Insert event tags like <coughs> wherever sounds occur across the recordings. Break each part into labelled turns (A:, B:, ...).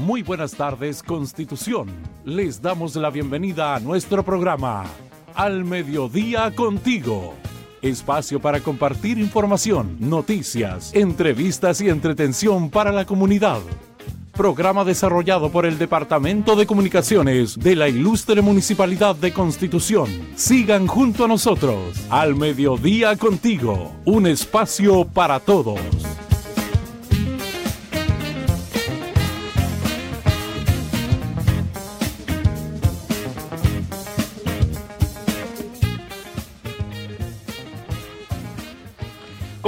A: Muy buenas tardes, Constitución. Les damos la bienvenida a nuestro programa, Al Mediodía Contigo. Espacio para compartir información, noticias, entrevistas y entretención para la comunidad. Programa desarrollado por el Departamento de Comunicaciones de la Ilustre Municipalidad de Constitución. Sigan junto a nosotros, Al Mediodía Contigo, un espacio para todos.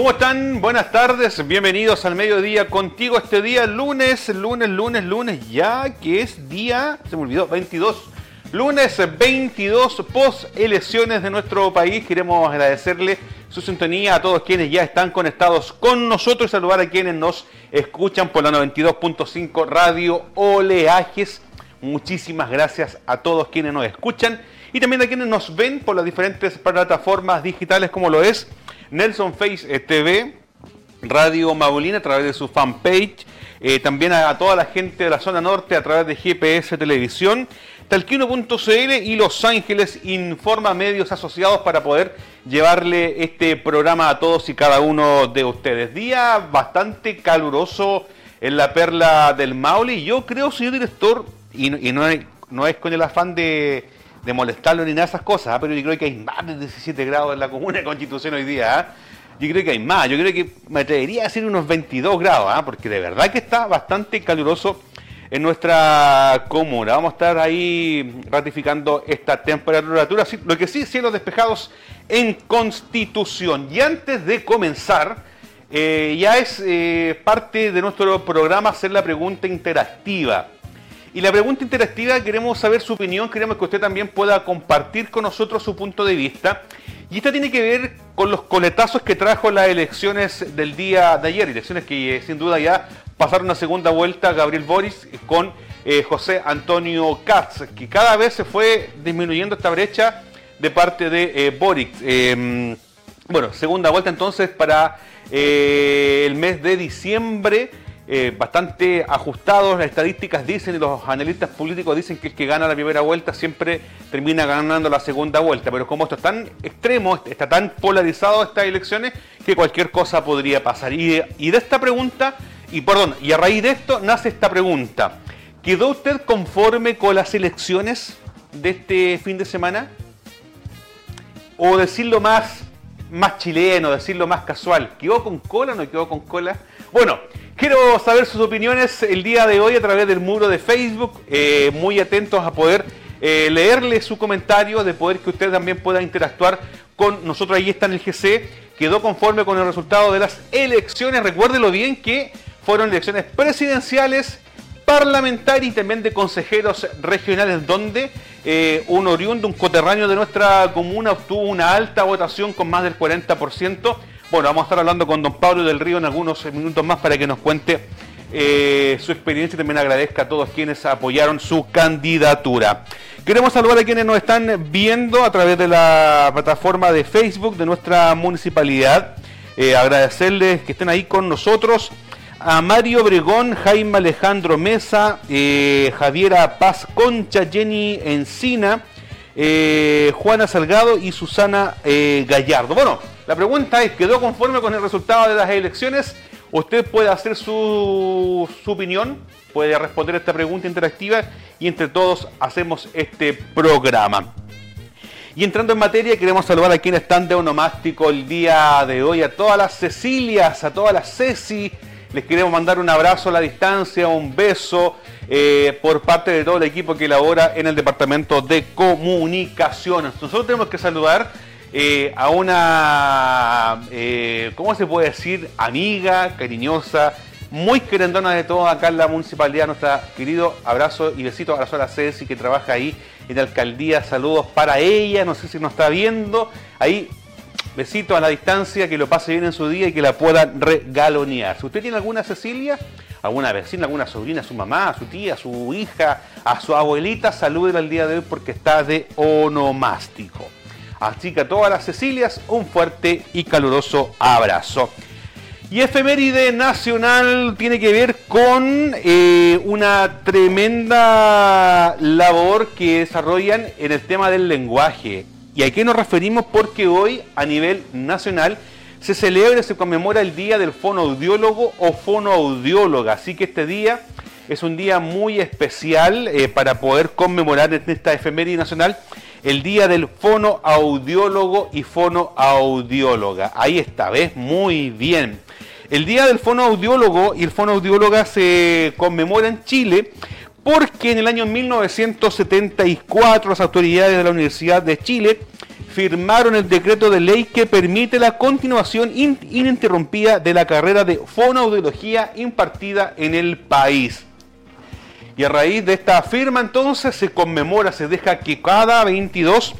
B: ¿Cómo están? Buenas tardes, bienvenidos al mediodía contigo este día, lunes, lunes, lunes, lunes, ya que es día, se me olvidó, 22, lunes 22 post elecciones de nuestro país. Queremos agradecerle su sintonía a todos quienes ya están conectados con nosotros y saludar a quienes nos escuchan por la 92.5 Radio Oleajes. Muchísimas gracias a todos quienes nos escuchan y también a quienes nos ven por las diferentes plataformas digitales como lo es Nelson Face eh, TV, Radio Maulina a través de su fanpage, eh, también a, toda la gente de la zona norte a través de GPS Televisión, talquino.cl y Los Ángeles Informa Medios Asociados para poder llevarle este programa a todos y cada uno de ustedes. Día bastante caluroso en la perla del Maule yo creo, señor director, y, no es con el afán de de molestarlo ni nada de esas cosas, ¿ah? pero yo creo que hay más de 17 grados en la comuna de Constitución hoy día. ¿ah? Yo creo que hay más, yo creo que me atrevería a decir unos 22 grados, ¿ah? porque de verdad que está bastante caluroso en nuestra comuna. Vamos a estar ahí ratificando esta temperatura. Lo que sí, cielos despejados en Constitución. Y antes de comenzar, eh, ya es eh, parte de nuestro programa hacer la pregunta interactiva. Y la pregunta interactiva, queremos saber su opinión, queremos que usted también pueda compartir con nosotros su punto de vista. Y esta tiene que ver con los coletazos que trajo las elecciones del día de ayer, elecciones que eh, sin duda ya pasaron una segunda vuelta Gabriel Boris con eh, José Antonio Katz, que cada vez se fue disminuyendo esta brecha de parte de eh, Boris. Em, bueno, segunda vuelta entonces para el mes de diciembre eh, bastante ajustados. Las estadísticas dicen y los analistas políticos dicen que el que gana la primera vuelta siempre termina ganando la segunda vuelta. Pero como esto es tan extremo, está tan polarizado estas elecciones, que cualquier cosa podría pasar. Y de, y de esta pregunta, y perdón, y a raíz de esto nace esta pregunta. ¿Quedó usted conforme con las elecciones de este fin de semana? O decirlo más, más chileno, decirlo más casual, ¿quedó con cola o no quedó con cola? Bueno, quiero saber sus opiniones el día de hoy a través del muro de Facebook. Eh, muy atentos a poder eh, leerle su comentario, de poder que usted también pueda interactuar con nosotros. Ahí está en el GC. Quedó conforme con el resultado de las elecciones. Recuérdelo bien que fueron elecciones presidenciales, parlamentarias y también de consejeros regionales, donde eh, un oriundo, un coterráneo de nuestra comuna obtuvo una alta votación con más del 40%. Bueno, vamos a estar hablando con don Pablo del Río en algunos minutos más para que nos cuente eh, su experiencia y también agradezca a todos quienes apoyaron su candidatura. Queremos saludar a quienes nos están viendo a través de la plataforma de Facebook de nuestra municipalidad. Eh, agradecerles que estén ahí con nosotros. A Mario Obregón, Jaime Alejandro Mesa, eh, Javiera Paz Concha, Jenny Encina, Juana Salgado y Susana Gallardo. Bueno, la pregunta es, ¿quedó conforme con el resultado de las elecciones? Usted puede hacer su, opinión, puede responder esta pregunta interactiva y entre todos hacemos este programa. Y entrando en materia, queremos saludar a quienes están de onomástico el día de hoy, a todas las Cecilias, a todas las Ceci. Les queremos mandar un abrazo a la distancia, un beso eh, por parte de todo el equipo que labora en el Departamento de Comunicaciones. Nosotros tenemos que saludar eh, a una, eh, ¿cómo se puede decir? Amiga, cariñosa, muy querendona de todo acá en la municipalidad, nuestra querido abrazo y besito, abrazo a la Ceci que trabaja ahí en la alcaldía, saludos para ella, no sé si nos está viendo, ahí besito a la distancia, que lo pase bien en su día y que la pueda regalonear. Si usted tiene alguna Cecilia, alguna vecina, alguna sobrina, su mamá, su tía, su hija, a su abuelita, salúdela el día de hoy porque está de onomástico. Así que a todas las Cecilias, un fuerte y caluroso abrazo. Y efeméride nacional tiene que ver con eh, una tremenda labor que desarrollan en el tema del lenguaje. ¿Y a qué nos referimos? Porque hoy a nivel nacional se celebra se conmemora el Día del Fonoaudiólogo o Fonoaudióloga. Así que este día es un día muy especial eh, para poder conmemorar en esta efeméride nacional el Día del Fonoaudiólogo y Fonoaudióloga. Ahí está, ¿ves? Muy bien. El Día del Fonoaudiólogo y el Fonoaudióloga se conmemora en Chile porque en el año 1974 las autoridades de la Universidad de Chile firmaron el decreto de ley que permite la continuación ininterrumpida de la carrera de fonoaudiología impartida en el país. Y a raíz de esta firma entonces se conmemora, se deja que cada 22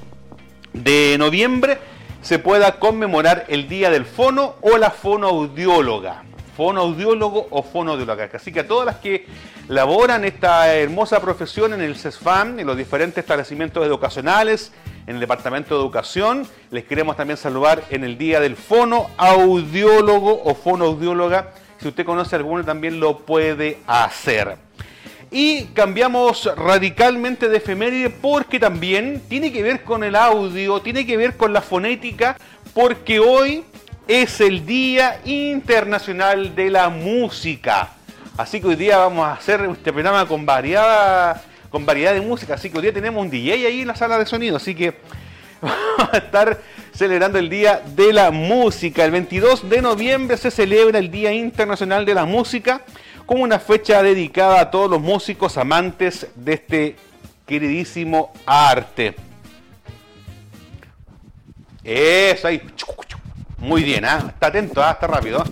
B: de noviembre se pueda conmemorar el Día del Fono o la fonoaudióloga. Fonoaudiólogo o fonoaudióloga. Así que a todas las que laboran esta hermosa profesión en el CESFAM, en los diferentes establecimientos educacionales, en el Departamento de Educación, les queremos también saludar en el Día del Fonoaudiólogo o fonoaudióloga. Si usted conoce alguno también lo puede hacer. Y cambiamos radicalmente de efeméride porque también tiene que ver con el audio, tiene que ver con la fonética, porque hoy es el Día Internacional de la Música. Así que hoy día vamos a hacer este programa con variada, con variedad de música. Así que hoy día tenemos un DJ ahí en la sala de sonido. Así que <laughs> vamos a estar celebrando el Día de la Música. El 22 de noviembre se celebra el Día Internacional de la Música como una fecha dedicada a todos los músicos amantes de este queridísimo arte. Eso ahí. Muy bien, ¿ah? está atento, ¿ah? está rápido.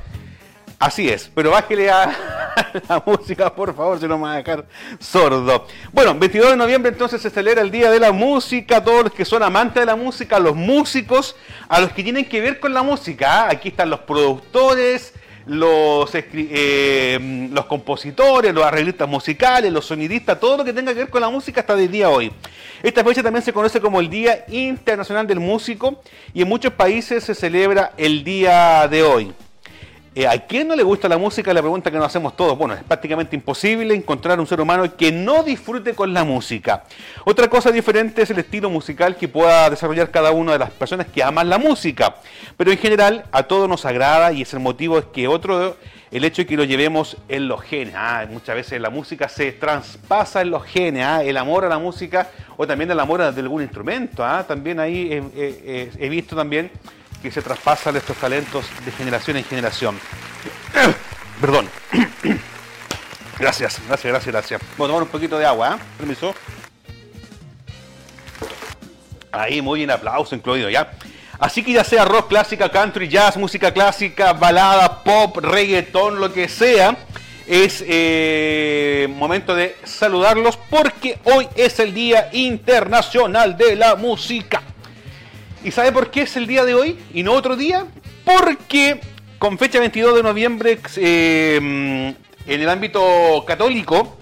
B: Así es, pero bájele a <laughs> la música, por favor, si no me va a dejar sordo. Bueno, 22 de noviembre entonces se celebra el Día de la Música, todos los que son amantes de la música, los músicos, a los que tienen que ver con la música. ¿ah? Aquí están los productores, los, eh, los compositores, los arreglistas musicales, los sonidistas, todo lo que tenga que ver con la música hasta el día de hoy. Esta fecha también se conoce como el Día Internacional del Músico y en muchos países se celebra el día de hoy. Eh, ¿A quién no le gusta la música? La pregunta que nos hacemos todos. Bueno, es prácticamente imposible encontrar un ser humano que no disfrute con la música. Otra cosa diferente es el estilo musical que pueda desarrollar cada una de las personas que aman la música. Pero en general a todos nos agrada y es el motivo que otro, el hecho de que lo llevemos en los genes. Ah, muchas veces la música se traspasa en los genes. Ah, el amor a la música o también el amor a algún instrumento. Ah, también ahí he visto también que se traspasan estos talentos de generación en generación. <coughs> Perdón. <coughs> Gracias, gracias, gracias, gracias. Voy a tomar un poquito de agua, ¿eh? Permiso. Ahí, muy bien, aplauso incluido, ¿ya? Así que ya sea rock clásica, country, jazz, música clásica, balada, pop, reggaetón, lo que sea, es eh, momento de saludarlos porque hoy es el Día Internacional de la Música. ¿Y sabe por qué es el día de hoy y no otro día? Porque con fecha 22 de noviembre eh, en el ámbito católico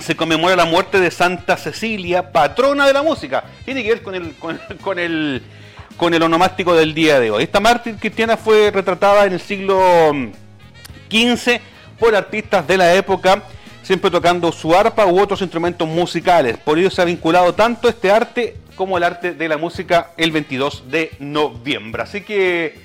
B: se conmemora la muerte de Santa Cecilia, patrona de la música. Tiene que ver con el, con, <laughs> el, con el onomástico del día de hoy. Esta mártir cristiana fue retratada en el siglo XV por artistas de la época, siempre tocando su arpa u otros instrumentos musicales. Por ello se ha vinculado tanto este arte como el arte de la música el 22 de noviembre. Así que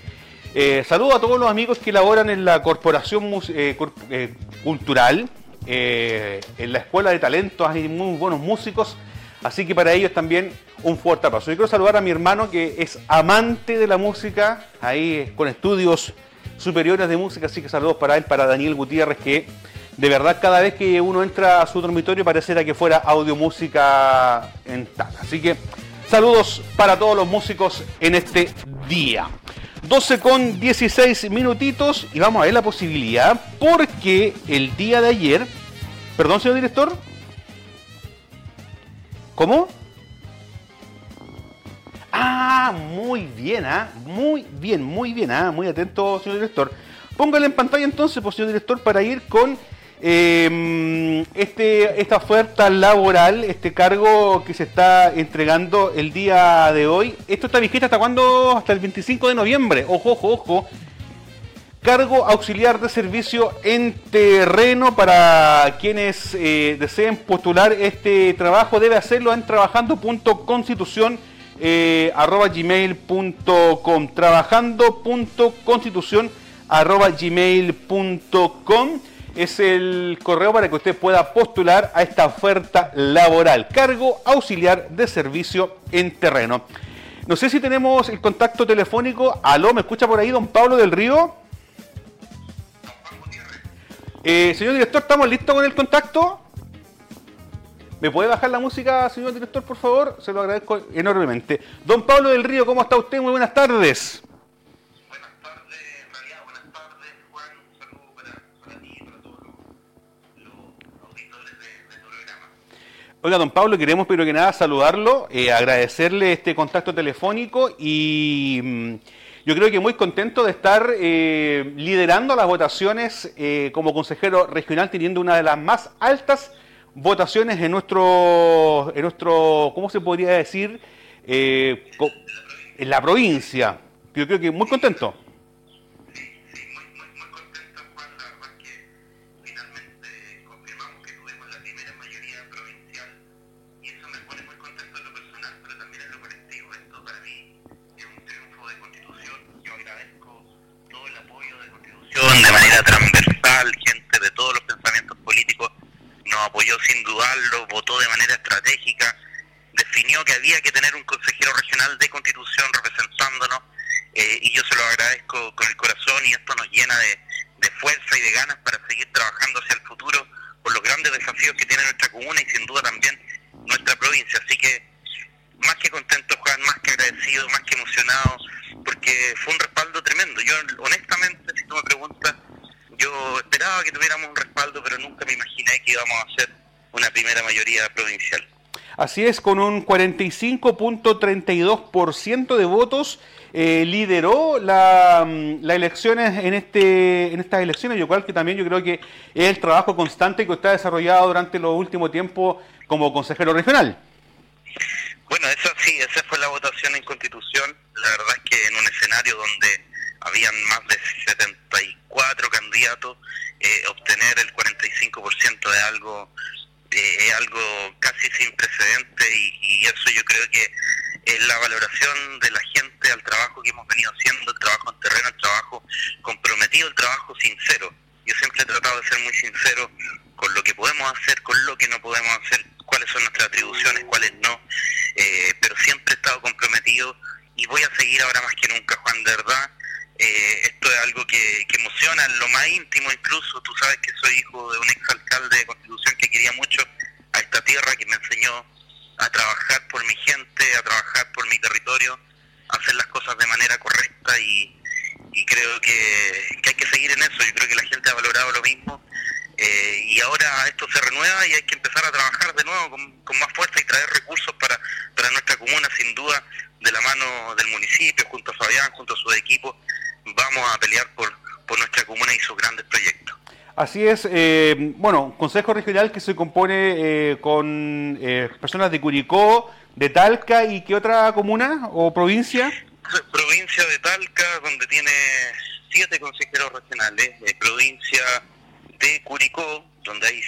B: eh, saludo a todos los amigos que laboran en la Corporación eh, eh, Cultural, en la Escuela de Talentos hay muy buenos músicos, así que para ellos también un fuerte aplauso. Yo quiero saludar a mi hermano que es amante de la música, ahí con estudios superiores de música, así que saludos para él, para Daniel Gutiérrez, que de verdad cada vez que uno entra a su dormitorio pareciera que fuera audio música en tal. Así que Saludos para todos los músicos en este día. 12 con 16 minutitos y vamos a ver la posibilidad porque el día de ayer, perdón señor director, ¿cómo? Ah, muy bien, ah, muy bien, muy bien, ah, muy atento señor director. Póngale en pantalla entonces, pues, señor director, para ir con eh, este, esta oferta laboral, este cargo que se está entregando el día de hoy, esto está vigente hasta cuándo? Hasta el 25 de noviembre. Ojo, ojo, ojo. cargo auxiliar de servicio en terreno para quienes eh, deseen postular este trabajo debe hacerlo en trabajando.constitución eh, arroba gmail.com trabajando.constitución arroba gmail.com es el correo para que usted pueda postular a esta oferta laboral cargo auxiliar de servicio en terreno no sé si tenemos el contacto telefónico aló me escucha por ahí don Pablo del Río eh, señor director, ¿estamos listos con el contacto? ¿Me puede bajar la música, señor director, por favor? Se lo agradezco enormemente. Don Pablo del Río, ¿cómo está usted? Muy buenas tardes. Oiga, don Pablo, queremos primero que nada saludarlo, eh, agradecerle este contacto telefónico y... Mm, yo creo que muy contento de estar eh, liderando las votaciones eh, como consejero regional, teniendo una de las más altas votaciones en nuestro, en nuestro ¿cómo se podría decir? En la provincia. Yo creo que muy contento.
C: de manera transversal, gente de todos los pensamientos políticos nos apoyó sin dudarlo, votó de manera estratégica, definió que había que tener un consejero regional de constitución representándonos eh, y yo se lo agradezco con el corazón y esto nos llena de, de fuerza y de ganas para seguir trabajando hacia el futuro por los grandes desafíos que tiene nuestra comuna y sin duda también nuestra provincia. Así que más que contento, Juan, más que agradecido, más que emocionado, porque fue un respaldo tremendo. Yo, honestamente, si tú me preguntas, yo esperaba que tuviéramos un respaldo, pero nunca me imaginé que íbamos a ser una primera mayoría provincial.
B: Así es, con un 45.32% de votos eh, lideró la, mm, las elecciones en este en estas elecciones, lo cual que también yo creo que es el trabajo constante que usted ha desarrollado durante los últimos tiempos como consejero regional.
C: Bueno, esa sí, esa fue la votación en constitución. La verdad es que en un escenario donde habían más de 74 candidatos, eh, obtener el 45% de algo eh, es algo casi sin precedente y, eso yo creo que es la valoración de la gente al trabajo que hemos venido haciendo, el trabajo en terreno, el trabajo comprometido, el trabajo sincero. Yo siempre he tratado de ser muy sincero con lo que podemos hacer, con lo que no podemos hacer, cuáles son nuestras atribuciones, cuáles no, eh, pero siempre he estado comprometido y voy a seguir ahora más que nunca, Juan, de verdad. Eh, esto es algo que, que, emociona en lo más íntimo incluso. Tú sabes que soy hijo de un exalcalde de Constitución que quería mucho a esta tierra, que me enseñó a trabajar por mi gente, a trabajar por mi territorio, a hacer las cosas de manera correcta y, y creo que, hay que seguir en eso. Yo creo que la gente ha valorado lo mismo eh, y ahora esto se renueva y hay que empezar a trabajar de nuevo con, más fuerza y traer recursos para, para nuestra comuna, sin duda, de la mano del municipio, junto a Fabián, junto a su equipo, vamos a pelear por, por nuestra comuna y sus grandes proyectos.
B: Así es, eh, bueno, Consejo Regional que se compone eh, con personas de Curicó, de Talca y qué otra comuna o provincia?
C: Provincia de Talca, donde tiene siete consejeros regionales, provincia de Curicó, donde hay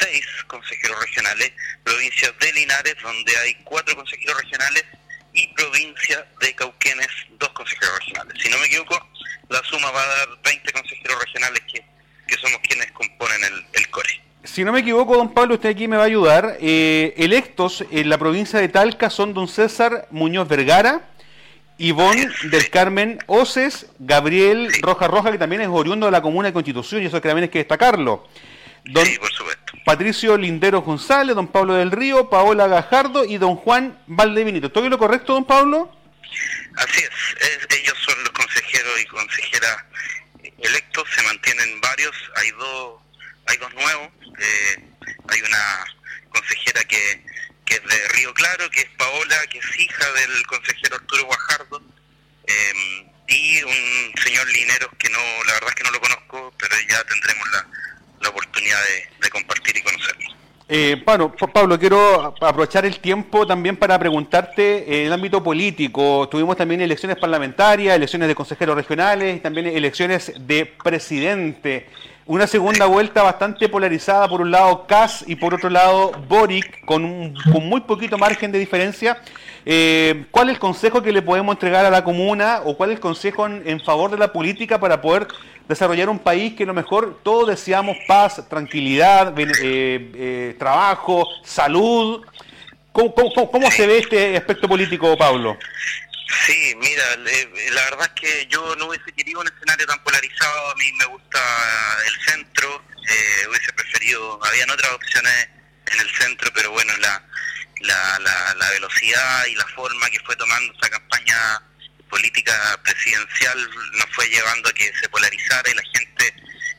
C: seis consejeros regionales, provincia de Linares, donde hay cuatro consejeros regionales, y provincia de Cauquenes, dos consejeros regionales. Si no me equivoco, la suma va a dar 20 consejeros regionales que, somos quienes componen el, CORE.
B: Si no me equivoco, don Pablo, usted aquí me va a ayudar. Eh, electos en la provincia de Talca son don César Muñoz Vergara, Ivonne del Carmen Oces, Gabriel Roja Roja, que también es oriundo de la Comuna de Constitución, y eso también hay que destacarlo.
C: Don sí, por supuesto.
B: Patricio Lindero González, don Pablo del Río, Paola Gajardo y don Juan Valdevinito. ¿Estoy lo correcto, don Pablo?
C: Así es, ellos son los consejeros y consejeras electos, se mantienen varios, hay dos, hay dos nuevos, eh, hay una consejera que que es de Río Claro, que es Paola, que es hija del consejero Arturo Guajardo, em, y un señor Lineros que no, la verdad es que no lo conozco, pero ya tendremos la, la oportunidad de, compartir y conocerlo.
B: Eh, Pablo, Pablo, quiero aprovechar el tiempo también para preguntarte en el ámbito político. Tuvimos también elecciones parlamentarias, elecciones de consejeros regionales también elecciones de presidente. Una segunda vuelta bastante polarizada, por un lado Kass y por otro lado Boric, con, con muy poquito margen de diferencia. Eh, ¿Cuál es el consejo que le podemos entregar a la comuna o cuál es el consejo en, favor de la política para poder desarrollar un país que a lo mejor todos deseamos paz, tranquilidad, eh, eh, trabajo, salud? ¿Cómo, se ve este aspecto político, Pablo?
C: Sí, mira, la verdad es que yo no hubiese querido un escenario tan polarizado, a mí me gusta el centro, hubiese preferido, habían otras opciones en el centro, pero bueno, la, la, la, velocidad y la forma que fue tomando esa campaña política presidencial nos fue llevando a que se polarizara y la gente,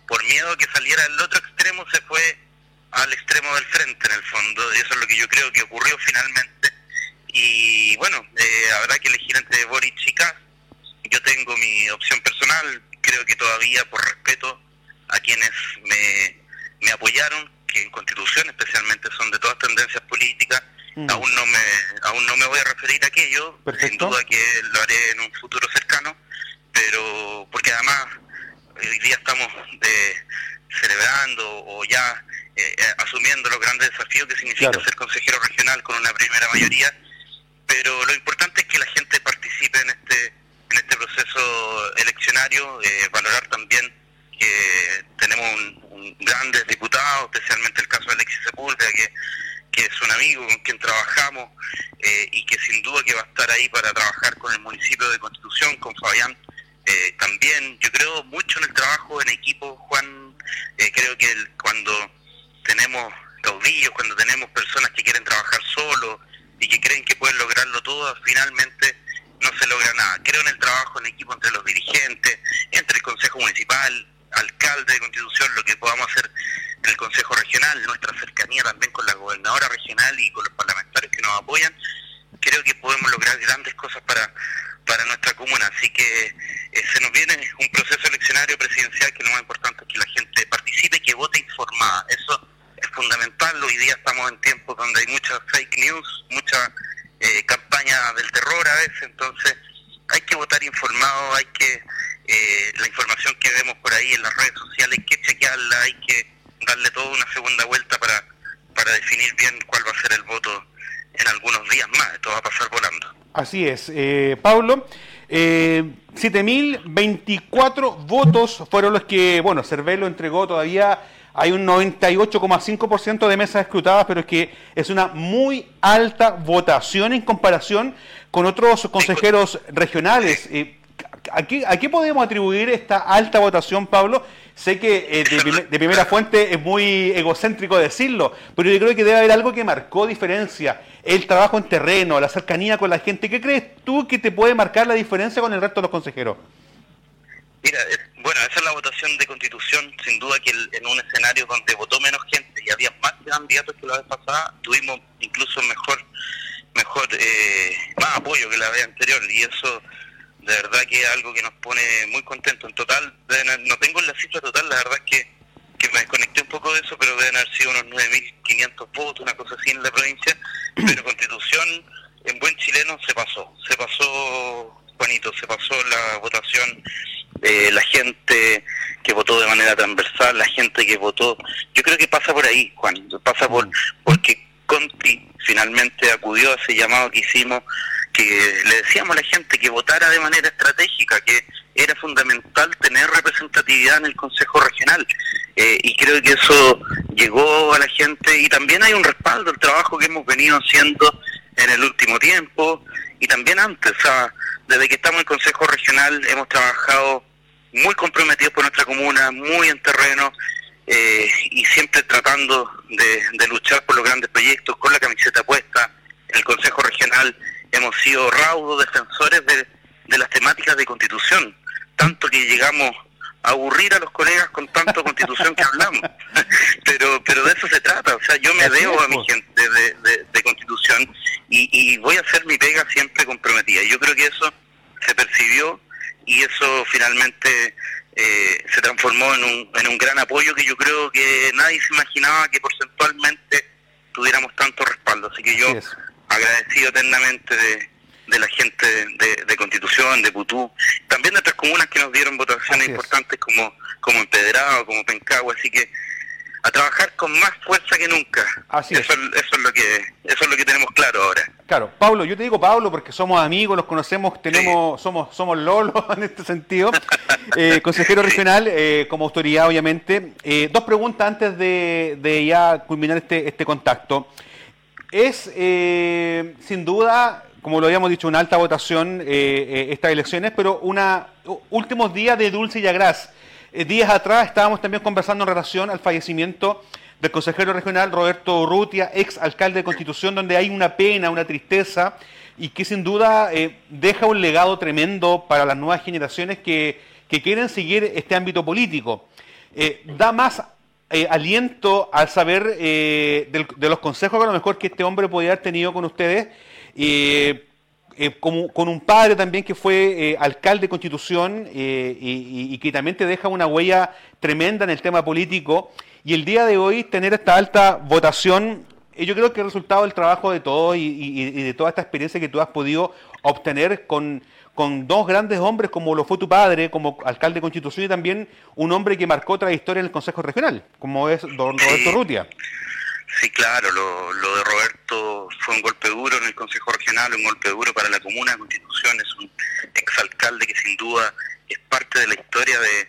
C: por miedo a que saliera al otro extremo, se fue al extremo del frente en el fondo. Y eso es lo que yo creo que ocurrió finalmente. Y bueno, eh, habrá que elegir entre Boric y Kass. Yo tengo mi opción personal, creo que todavía por respeto a quienes me, me apoyaron, que en Constitución especialmente son de todas tendencias políticas, Mm. Aún no me aún no me voy a referir a aquello, sin duda que lo haré en un futuro cercano, pero porque además hoy día estamos de, celebrando o ya eh, eh, asumiendo los grandes desafíos que significa ser consejero regional con una primera mayoría, pero lo importante es que la gente participe en este en este proceso eleccionario, eh, valorar también que tenemos un, grandes diputados, especialmente el caso de Alexis Sepúlveda, que que es un amigo con quien trabajamos eh, y que sin duda que va a estar ahí para trabajar con el municipio de Constitución, con Fabián. Eh, también yo creo mucho en el trabajo en equipo, Juan. Eh, creo que cuando tenemos caudillos, cuando tenemos personas que quieren trabajar solo y que creen que finalmente no se logra nada. Creo en el trabajo en equipo entre los dirigentes, entre el Consejo Municipal, alcalde de Constitución, lo que podamos hacer en el Consejo Regional, nuestra cercanía también con la gobernadora regional y con los parlamentarios que nos apoyan, creo que podemos lograr grandes cosas para, para nuestra comuna. Así que eh, se nos viene un proceso eleccionario presidencial que lo más importante es que la gente participe que vote informada. Eso es fundamental. Hoy día estamos en tiempos donde hay muchas fake news, mucha eh, campaña del terror a veces, entonces hay que votar informado, hay que eh, la información que vemos por ahí en las redes sociales hay que chequearla, hay que darle toda una segunda vuelta para, para definir bien cuál va a ser el voto en algunos días más. Esto va a pasar volando.
B: Así es. Eh, Pablo, eh, 7.024 votos fueron los que, bueno, Cervelo entregó todavía. Hay un 98,5% de mesas escrutadas, pero es que es una muy alta votación en comparación con otros consejeros regionales. Eh, ¿A qué, podemos atribuir esta alta votación, Pablo? Sé que eh, de, primera fuente es muy egocéntrico decirlo, pero yo creo que debe haber algo que marcó diferencia. El trabajo en terreno, la cercanía con la gente. ¿Qué crees tú que te puede marcar la diferencia con el resto de los consejeros?
C: Mira, bueno, esa es la votación de constitución. Sin duda que en un escenario donde votó menos gente y había más candidatos que la vez pasada, tuvimos incluso mejor, mejor eh, más apoyo que la vez anterior. Y eso de verdad que es algo que nos pone muy contentos. En total, no tengo la cifra total, la verdad es que, que me desconecté un poco de eso, pero deben haber sido unos 9.500 votos, una cosa así en la provincia. Pero Constitución, en buen chileno, se pasó. Se pasó, Juanito, se pasó la votación. Eh, la gente que votó de manera transversal, la gente que votó, yo creo que pasa por ahí, Juan, pasa por mm. porque Conti finalmente acudió a ese llamado que hicimos que le decíamos a la gente que votara de manera estratégica, que era fundamental tener representatividad en el Consejo Regional. Eh, y creo que eso llegó a la gente y también hay un respaldo al trabajo que hemos venido haciendo en el último tiempo y también antes. desde que estamos en el Consejo Regional hemos trabajado muy comprometidos por nuestra comuna, muy en terreno eh, y siempre tratando de, de luchar por los grandes proyectos con la camiseta puesta. En el Consejo Regional hemos sido raudos defensores de, las temáticas de constitución, tanto que llegamos a aburrir a los colegas con tanto constitución que hablamos. <laughs> pero pero de eso se trata, o sea, yo me debo a mi gente de, constitución y, voy a hacer mi pega siempre comprometida. Yo creo que eso se percibió y eso finalmente eh, se transformó en un, en un gran apoyo que yo creo que nadie se imaginaba que porcentualmente tuviéramos tanto respaldo. Así que yo agradecido eternamente de, de la gente de, Constitución, de Putú, también de otras comunas que nos dieron votaciones importantes como, como Empedrado, como Pencagua, así que a trabajar con más fuerza que nunca. Así eso, es. eso es lo que eso es lo que tenemos claro ahora.
B: Claro, Pablo, yo te digo Pablo porque somos amigos, los conocemos, tenemos somos somos lolos <laughs> en este sentido. Eh, <laughs> consejero regional eh, como autoridad obviamente. Eh, dos preguntas antes de, de, ya culminar este este contacto. Es sin duda como lo habíamos dicho, una alta votación estas elecciones, pero una últimos días de Dulce y Agraz. Eh, días atrás estábamos también conversando en relación al fallecimiento del consejero regional Roberto Urrutia, ex alcalde de Constitución, donde hay una pena, una tristeza y que sin duda eh, deja un legado tremendo para las nuevas generaciones que, quieren seguir este ámbito político. Eh, da más aliento al saber de los consejos que a lo mejor que este hombre podría haber tenido con ustedes eh, con, un padre también que fue eh, alcalde de Constitución eh, y, que también te deja una huella tremenda en el tema político. Y el día de hoy tener esta alta votación, yo creo que es resultado del trabajo de todos y, de toda esta experiencia que tú has podido obtener con, con dos grandes hombres como lo fue tu padre, como alcalde de Constitución y también un hombre que marcó otra historia en el Consejo Regional, como es don Roberto Rutia.
C: Sí, claro, lo, lo, de Roberto fue un golpe duro en el Consejo Regional, un golpe duro para la Comuna de Constitución, es un exalcalde que sin duda es parte de la historia de,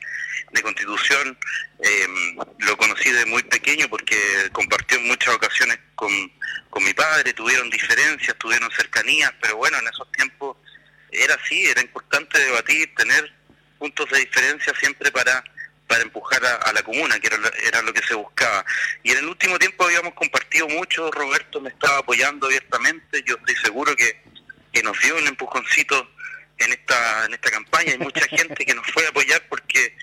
C: Constitución. Em, lo conocí de muy pequeño porque compartió en muchas ocasiones con, con mi padre, tuvieron diferencias, tuvieron cercanías, pero bueno, en esos tiempos era así, era importante debatir, tener puntos de diferencia siempre para para empujar a, la comuna, que era, lo que se buscaba. Y en el último tiempo habíamos compartido mucho, Roberto me estaba apoyando abiertamente, yo estoy seguro que, nos dio un empujoncito en esta, en esta campaña, hay mucha gente que nos fue a apoyar porque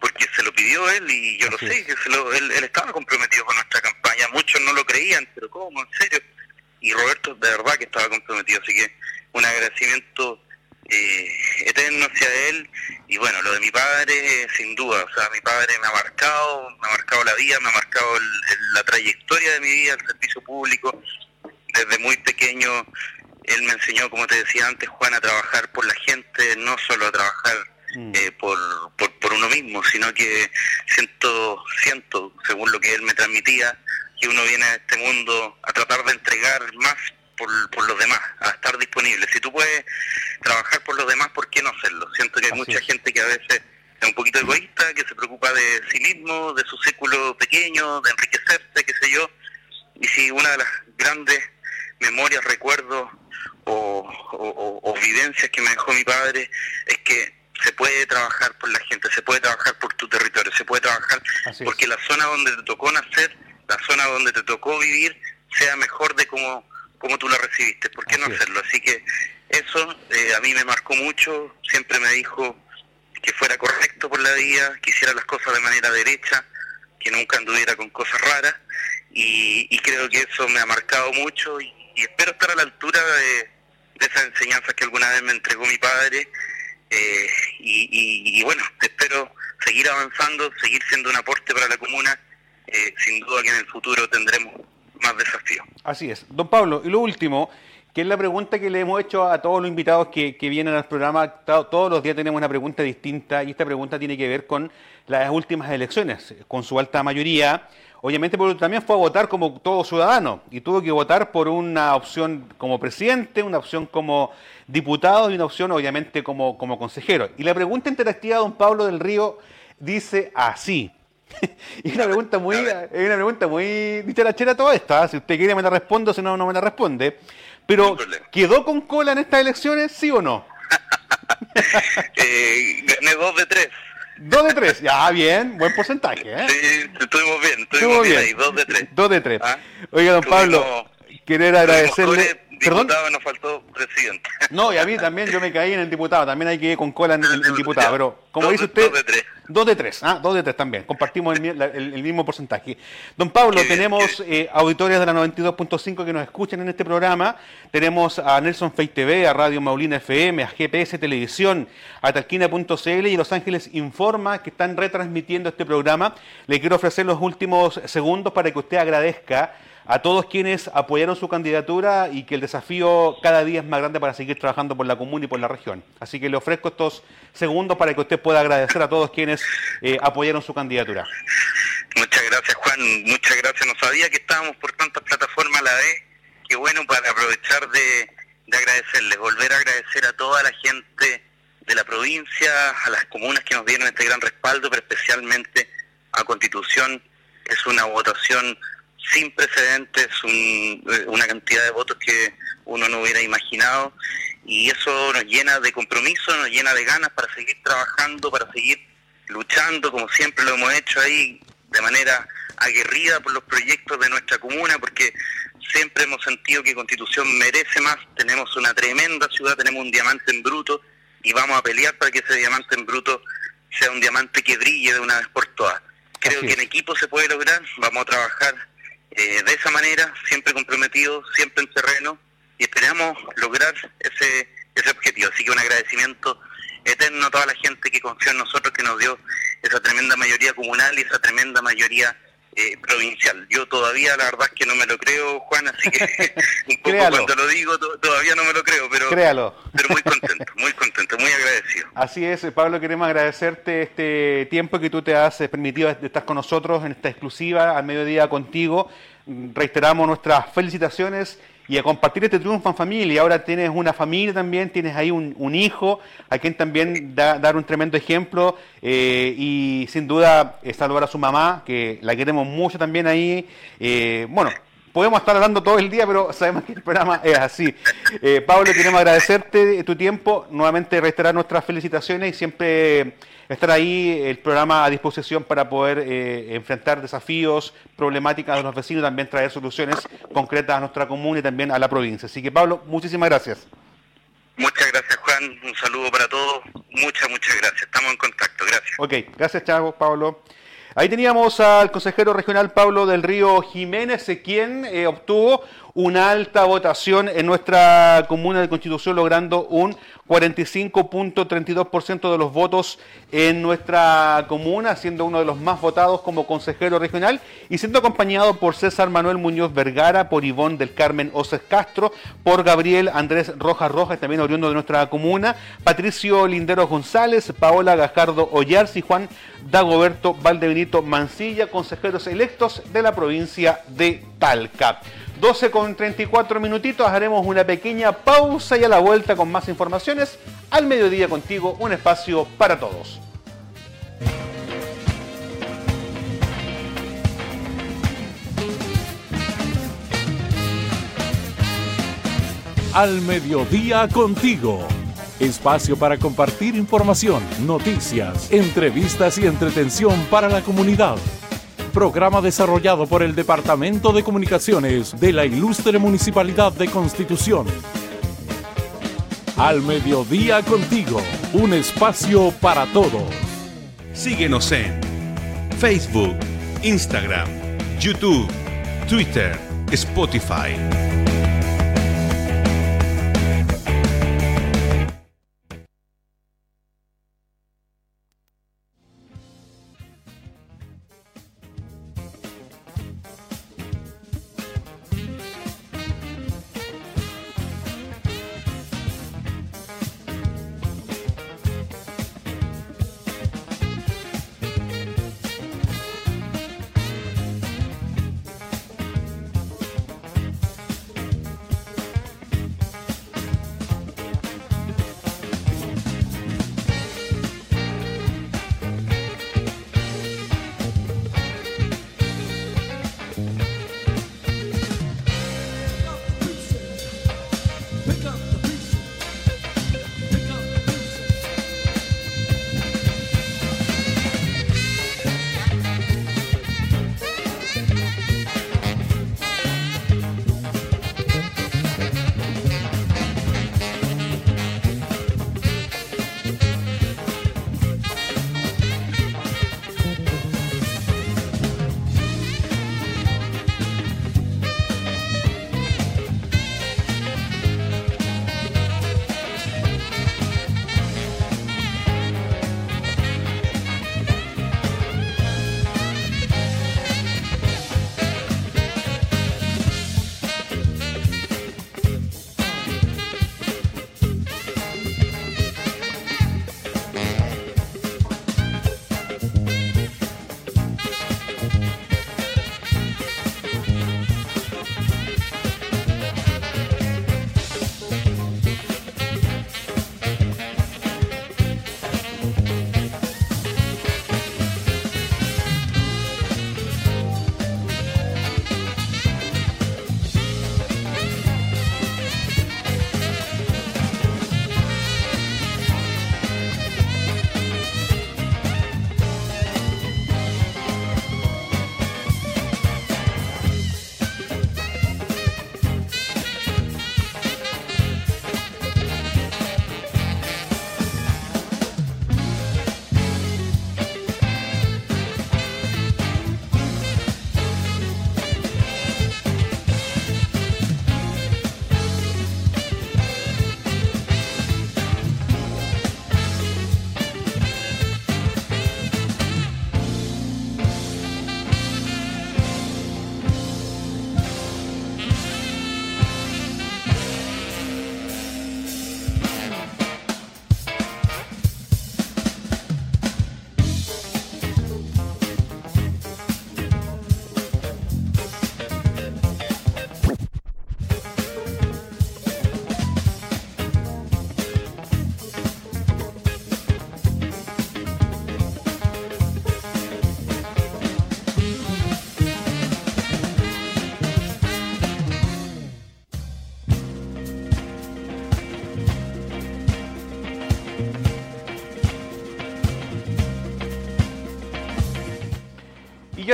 C: porque se lo pidió él y yo lo sé, que se lo, él, él estaba comprometido con nuestra campaña, muchos no lo creían, pero ¿cómo? ¿En serio? Y Roberto de verdad que estaba comprometido, así que un agradecimiento eh, eterno hacia él y bueno, lo de mi padre sin duda, o sea, mi padre me ha marcado, me ha marcado la vida, me ha marcado la trayectoria de mi vida, el servicio público, desde muy pequeño él me enseñó, como te decía antes, Juan, a trabajar por la gente, no solo a trabajar mm. eh, por, por, por, uno mismo, sino que siento, siento, según lo que él me transmitía, que uno viene a este mundo a tratar de entregar más por, por los demás, a estar disponible. Si tú puedes trabajar por los demás, ¿por qué no hacerlo? Siento que hay mucha gente que a veces es un poquito egoísta, que se preocupa de sí mismo, de su círculo pequeño, de enriquecerse, qué sé yo. Y si una de las grandes memorias, recuerdos o, o, vivencias que me dejó mi padre es que se puede trabajar por la gente, se puede trabajar por tu territorio, se puede trabajar porque la zona donde te tocó nacer, la zona donde te tocó vivir, sea mejor de como como tú la recibiste, ¿por qué no hacerlo? Así que eso eh, a mí me marcó mucho, siempre me dijo que fuera correcto por la vida, que hiciera las cosas de manera derecha, que nunca anduviera con cosas raras, y, creo que eso me ha marcado mucho y, espero estar a la altura de, esas enseñanzas que alguna vez me entregó mi padre, eh, y, bueno, espero seguir avanzando, seguir siendo un aporte para la comuna, eh, sin duda que en el futuro tendremos más desafío.
B: Así es. Don Pablo, y lo último, que es la pregunta que le hemos hecho a todos los invitados que, vienen al programa. Todos los días tenemos una pregunta distinta y esta pregunta tiene que ver con las últimas elecciones, con su alta mayoría. Obviamente, porque también fue a votar como todo ciudadano y tuvo que votar por una opción como presidente, una opción como diputado y una opción, obviamente, como, como consejero. Y la pregunta interactiva, don Pablo del Río, dice así. <laughs> y una pregunta muy, es una pregunta muy dicharachera toda esta. ¿ah? Si usted quiere me la respondo, si no, no me la responde. Pero, ¿quedó con cola en estas elecciones, sí o no? <laughs>
C: eh, gané dos de tres.
B: Dos de tres, ya bien, buen porcentaje. ¿eh?
C: Sí, estuvimos bien, estuvimos bien, ahí, dos de tres.
B: Dos de tres. ¿Ah? Oiga, don Pablo, querer agradecerle.
C: Diputado nos faltó presidente.
B: No, y a mí también yo me caí en el diputado, también hay que ir con cola en el, diputado, pero como dice usted... Dos de tres. Dos de tres, ah, dos de tres también, compartimos el, mismo porcentaje. Don Pablo, tenemos eh, auditores de la 92.5 que nos escuchan en este programa, tenemos a Nelson Fay TV, a Radio Maulina FM, a GPS Televisión, a Talquina.cl y Los Ángeles Informa que están retransmitiendo este programa. Le quiero ofrecer los últimos segundos para que usted agradezca a todos quienes apoyaron su candidatura y que el desafío cada día es más grande para seguir trabajando por la comuna y por la región. Así que le ofrezco estos segundos para que usted pueda agradecer a todos quienes eh, apoyaron su candidatura.
C: Muchas gracias Juan, muchas gracias. No sabía que estábamos por tantas plataformas a la vez. Qué bueno para aprovechar de, de agradecerles, volver a agradecer a toda la gente de la provincia, a las comunas que nos dieron este gran respaldo, pero especialmente a Constitución. Es una votación sin precedentes, un, eh, una cantidad de votos que uno no hubiera imaginado. Y eso nos llena de compromiso, nos llena de ganas para seguir trabajando, para seguir luchando como siempre lo hemos hecho ahí de manera aguerrida por los proyectos de nuestra comuna porque siempre hemos sentido que Constitución merece más, tenemos una tremenda ciudad, tenemos un diamante en bruto y vamos a pelear para que ese diamante en bruto sea un diamante que brille de una vez por todas. Creo que en equipo se puede lograr, vamos a trabajar eh, de esa manera, siempre comprometidos, siempre en terreno, y esperamos lograr ese, ese objetivo. Así que un agradecimiento eterno a toda la gente que confió en nosotros, que nos dio esa tremenda mayoría comunal y esa tremenda mayoría eh, provincial. Yo todavía la verdad es que no me lo creo, Juan, así que <laughs> un poco cuando lo digo todavía no me lo creo, pero,
B: Créalo.
C: pero muy contento, muy contento, muy agradecido.
B: Así es, Pablo, queremos agradecerte este tiempo que tú te has permitido estar con nosotros en esta exclusiva al mediodía contigo. Reiteramos nuestras felicitaciones y a compartir este triunfo en familia. Ahora tienes una familia también, tienes ahí un, hijo, a quien también da, dar un tremendo ejemplo eh, y sin duda eh, saludar a su mamá, que la queremos mucho también ahí. Eh, bueno, podemos estar hablando todo el día, pero <laughs> sabemos que el programa es así. Pablo, queremos agradecerte tu tiempo, nuevamente reiterar nuestras felicitaciones y siempre estar ahí el programa a disposición para poder eh, enfrentar desafíos, problemáticas de los vecinos y también traer soluciones concretas a nuestra comuna y también a la provincia. Así que Pablo, muchísimas gracias.
C: Muchas gracias Juan, un saludo para todos, muchas, muchas gracias, estamos en contacto, gracias.
B: Ok, gracias Chavo, Pablo. Ahí teníamos al consejero regional Pablo del Río Jiménez, quien eh, obtuvo una alta votación en nuestra comuna de Constitución, logrando un 45.32% de los votos en nuestra comuna, siendo uno de los más votados como consejero regional y siendo acompañado por César Manuel Muñoz Vergara, por Ivón del Carmen Oces Castro, por Gabriel Andrés Rojas Rojas, también oriundo de nuestra comuna, Patricio Linderos González, Paola Gajardo Ollars y Juan Dagoberto Valdebenito Mancilla, consejeros electos de la provincia de Talca. 12 con 34 minutitos, haremos una pequeña pausa y a la vuelta con más informaciones. Al mediodía contigo, un espacio para todos.
A: Al mediodía contigo. Espacio para compartir información, noticias, entrevistas y entretención para la comunidad programa desarrollado por el Departamento de Comunicaciones de la Ilustre Municipalidad de Constitución. Al mediodía contigo, un espacio para todos.
D: Síguenos en Facebook, Instagram, YouTube, Twitter, Spotify.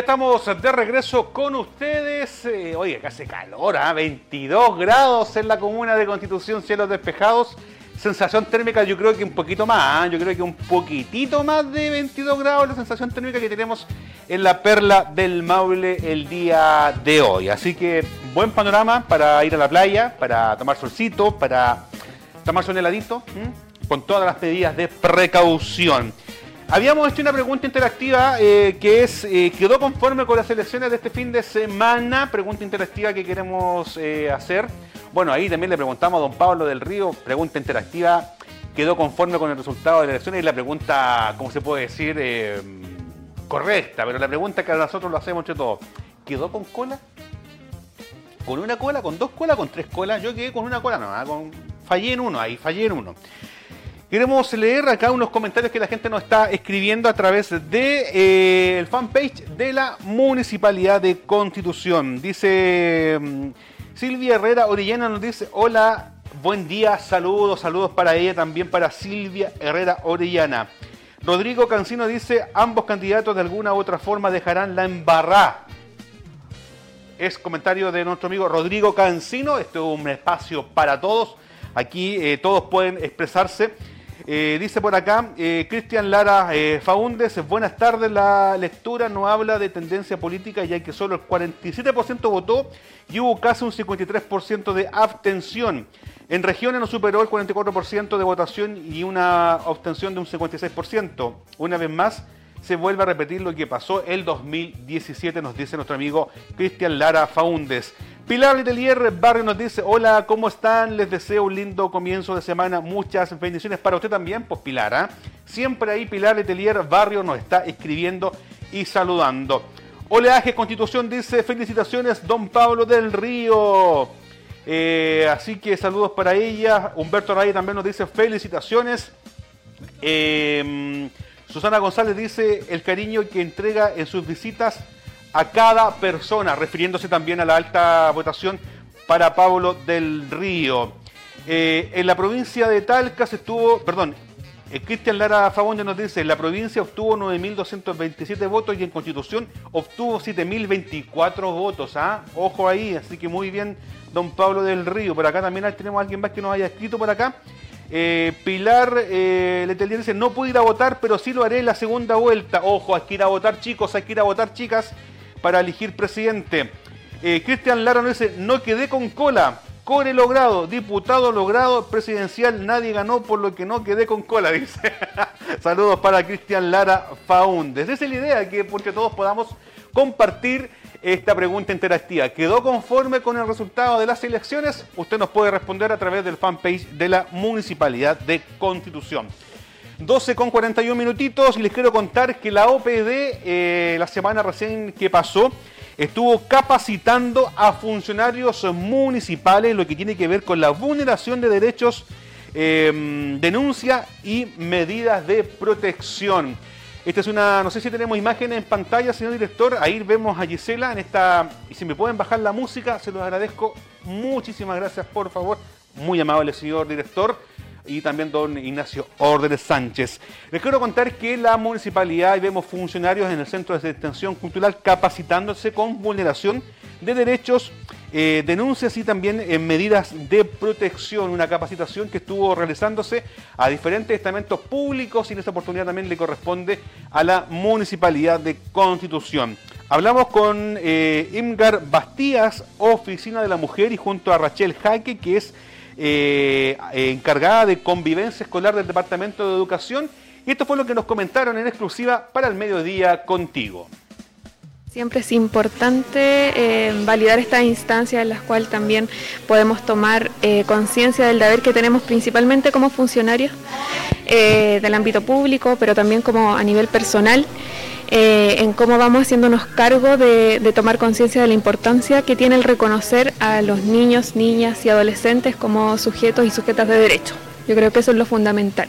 B: Estamos de regreso con ustedes. Eh, oye, hace calor, ¿ah? 22 grados en la comuna de Constitución, cielos despejados. Sensación térmica yo creo que un poquito más, ¿ah? yo creo que un poquitito más de 22 grados la sensación térmica que tenemos en la perla del Maule el día de hoy. Así que buen panorama para ir a la playa, para tomar solcito, para tomarse un heladito, con todas las medidas de precaución. Habíamos hecho una pregunta interactiva eh, que es, eh, ¿quedó conforme con las elecciones de este fin de semana? Pregunta interactiva que queremos eh, hacer. Bueno, ahí también le preguntamos a don Pablo del Río, pregunta interactiva, ¿quedó conforme con el resultado de las elecciones? Y la pregunta, ¿cómo se puede decir? correcta, pero la pregunta que nosotros lo hacemos entre todos, ¿quedó con cola? ¿Con una cola? ¿Con dos colas? ¿Con tres colas? Yo quedé con una cola, no, con... fallé en uno, ahí fallé en uno. Queremos leer acá unos comentarios que la gente nos está escribiendo a través de eh, el fanpage de la Municipalidad de Constitución. Dice mm, Silvia Herrera Orellana nos dice, hola, buen día, saludos, saludos para ella, también para Silvia Herrera Orellana. Rodrigo Cancino dice, ambos candidatos de alguna u otra forma dejarán la embarrada. Es comentario de nuestro amigo Rodrigo Cancino, esto es un espacio para todos. Aquí eh, todos pueden expresarse eh, dice por acá, eh, Cristian Lara eh, Faúndez, buenas tardes, la lectura no habla de tendencia política ya que solo el 47% votó y hubo casi un 53% de abstención. En regiones no superó el 44% de votación y una abstención de un 56%. Una vez más, se vuelve a repetir lo que pasó el 2017, nos dice nuestro amigo Cristian Lara Faúndez. Pilar Letelier Barrio nos dice, hola, ¿cómo están? Les deseo un lindo comienzo de semana, muchas bendiciones para usted también, pues Pilar, ¿ah? Siempre ahí Pilar Letelier Barrio nos está escribiendo y saludando. Oleaje Constitución dice, felicitaciones, don Pablo del Río. Eh, así que saludos para ella. Humberto Raya también nos dice felicitaciones. Eh, Susana González dice el cariño que entrega en sus visitas a cada persona, refiriéndose también a la alta votación para Pablo del Río. Eh, en la provincia de Talca se estuvo, perdón, eh, Cristian Lara Fagonde nos dice, la provincia obtuvo 9.227 votos y en Constitución obtuvo 7.024 votos. ¿ah? Ojo ahí, así que muy bien, don Pablo del Río. Por acá también tenemos a alguien más que nos haya escrito por acá. Eh, Pilar eh, Letelier dice, no pude ir a votar, pero sí lo haré en la segunda vuelta. Ojo, hay que ir a votar chicos, hay que ir a votar chicas para elegir presidente. Eh, Cristian Lara nos dice, no quedé con cola. Core logrado, diputado logrado, presidencial, nadie ganó por lo que no quedé con cola, <laughs> dice. Saludos para Cristian Lara Faúndez. Esa es la idea, que porque todos podamos compartir esta pregunta interactiva. ¿Quedó conforme con el resultado de las elecciones? Usted nos puede responder a través del fanpage de la Municipalidad de Constitución. 12 con 41 minutitos y les quiero contar que la OPD eh, la semana recién que pasó estuvo capacitando a funcionarios municipales lo que tiene que ver con la vulneración de derechos, eh, denuncia y medidas de protección. Esta es una, no sé si tenemos imágenes en pantalla, señor director. Ahí vemos a Gisela en esta. Y si me pueden bajar la música, se los agradezco. Muchísimas gracias, por favor. Muy amable, señor director. Y también don Ignacio Órdenes Sánchez. Les quiero contar que la municipalidad y vemos funcionarios en el Centro de Extensión Cultural capacitándose con vulneración de derechos, eh, denuncias y también en eh, medidas de protección. Una capacitación que estuvo realizándose a diferentes estamentos públicos y en esta oportunidad también le corresponde a la Municipalidad de Constitución. Hablamos con eh, Imgar Bastías, Oficina de la Mujer, y junto a Rachel Jaque, que es encargada de convivencia escolar del Departamento de Educación. Y esto fue lo que nos comentaron en exclusiva para el mediodía contigo.
E: Siempre es importante eh, validar estas instancias en las cuales también podemos tomar eh, conciencia del deber que tenemos principalmente como funcionarios eh, del ámbito público, pero también como a nivel personal, en cómo vamos haciéndonos cargo de, de tomar conciencia de la importancia que tiene el reconocer a los niños, niñas y adolescentes como sujetos y sujetas de derecho. Yo creo que eso es lo fundamental.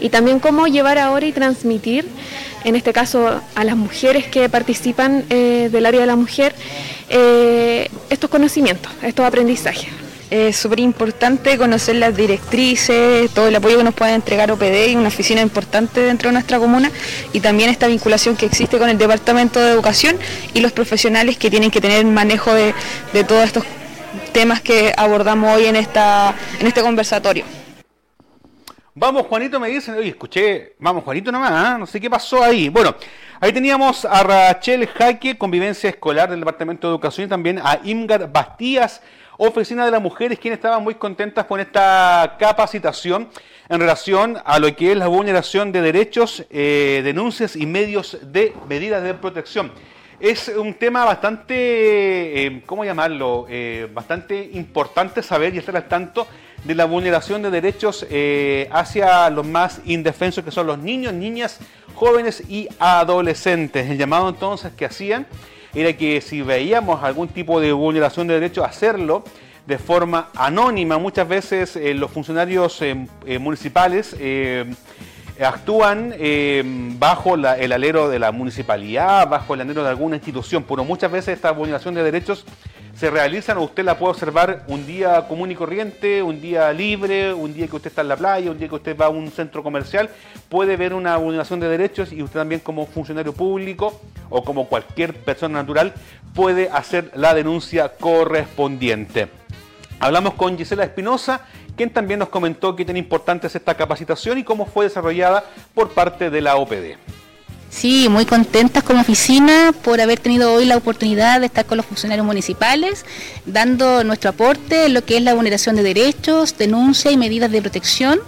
E: Y también cómo llevar ahora y transmitir en este caso a las mujeres que participan eh, del área de la mujer, eh, estos conocimientos, estos aprendizajes. Es súper importante conocer las directrices, todo el apoyo que nos puede entregar OPD una oficina importante dentro de nuestra comuna y también esta vinculación que existe con el Departamento de Educación y los profesionales que tienen que tener manejo de, de todos estos temas que abordamos hoy en, esta, en este conversatorio.
B: Vamos, Juanito, me dicen, oye, escuché, vamos, Juanito nomás, ¿eh? no sé qué pasó ahí. Bueno, ahí teníamos a Rachel Jaque, convivencia escolar del Departamento de Educación, y también a Imgar Bastías, Oficina de las Mujeres, quienes estaban muy contentas con esta capacitación en relación a lo que es la vulneración de derechos, eh, denuncias y medios de medidas de protección. Es un tema bastante, eh, ¿cómo llamarlo? Eh, bastante importante saber y estar al tanto de la vulneración de derechos hacia los más indefensos, que son los niños, niñas, jóvenes y adolescentes. El llamado entonces que hacían era que si veíamos algún tipo de vulneración de derechos, hacerlo de forma anónima. Muchas veces eh, los funcionarios eh, eh, municipales actúan bajo el alero de la municipalidad, bajo el alero de alguna institución, pero muchas veces esta vulneración de derechos se realizan o usted la puede observar un día común y corriente, un día libre, un día que usted está en la playa, un día que usted va a un centro comercial, puede ver una vulneración de derechos y usted también como funcionario público o como cualquier persona natural puede hacer la denuncia correspondiente. Hablamos con Gisela Espinosa, quien también nos comentó qué tan importante es esta capacitación y cómo fue desarrollada por parte de la OPD.
F: Sí, muy contentas como oficina por haber tenido hoy la oportunidad de estar con los funcionarios municipales, dando nuestro aporte en lo que es la vulneración de derechos, denuncia y medidas de protección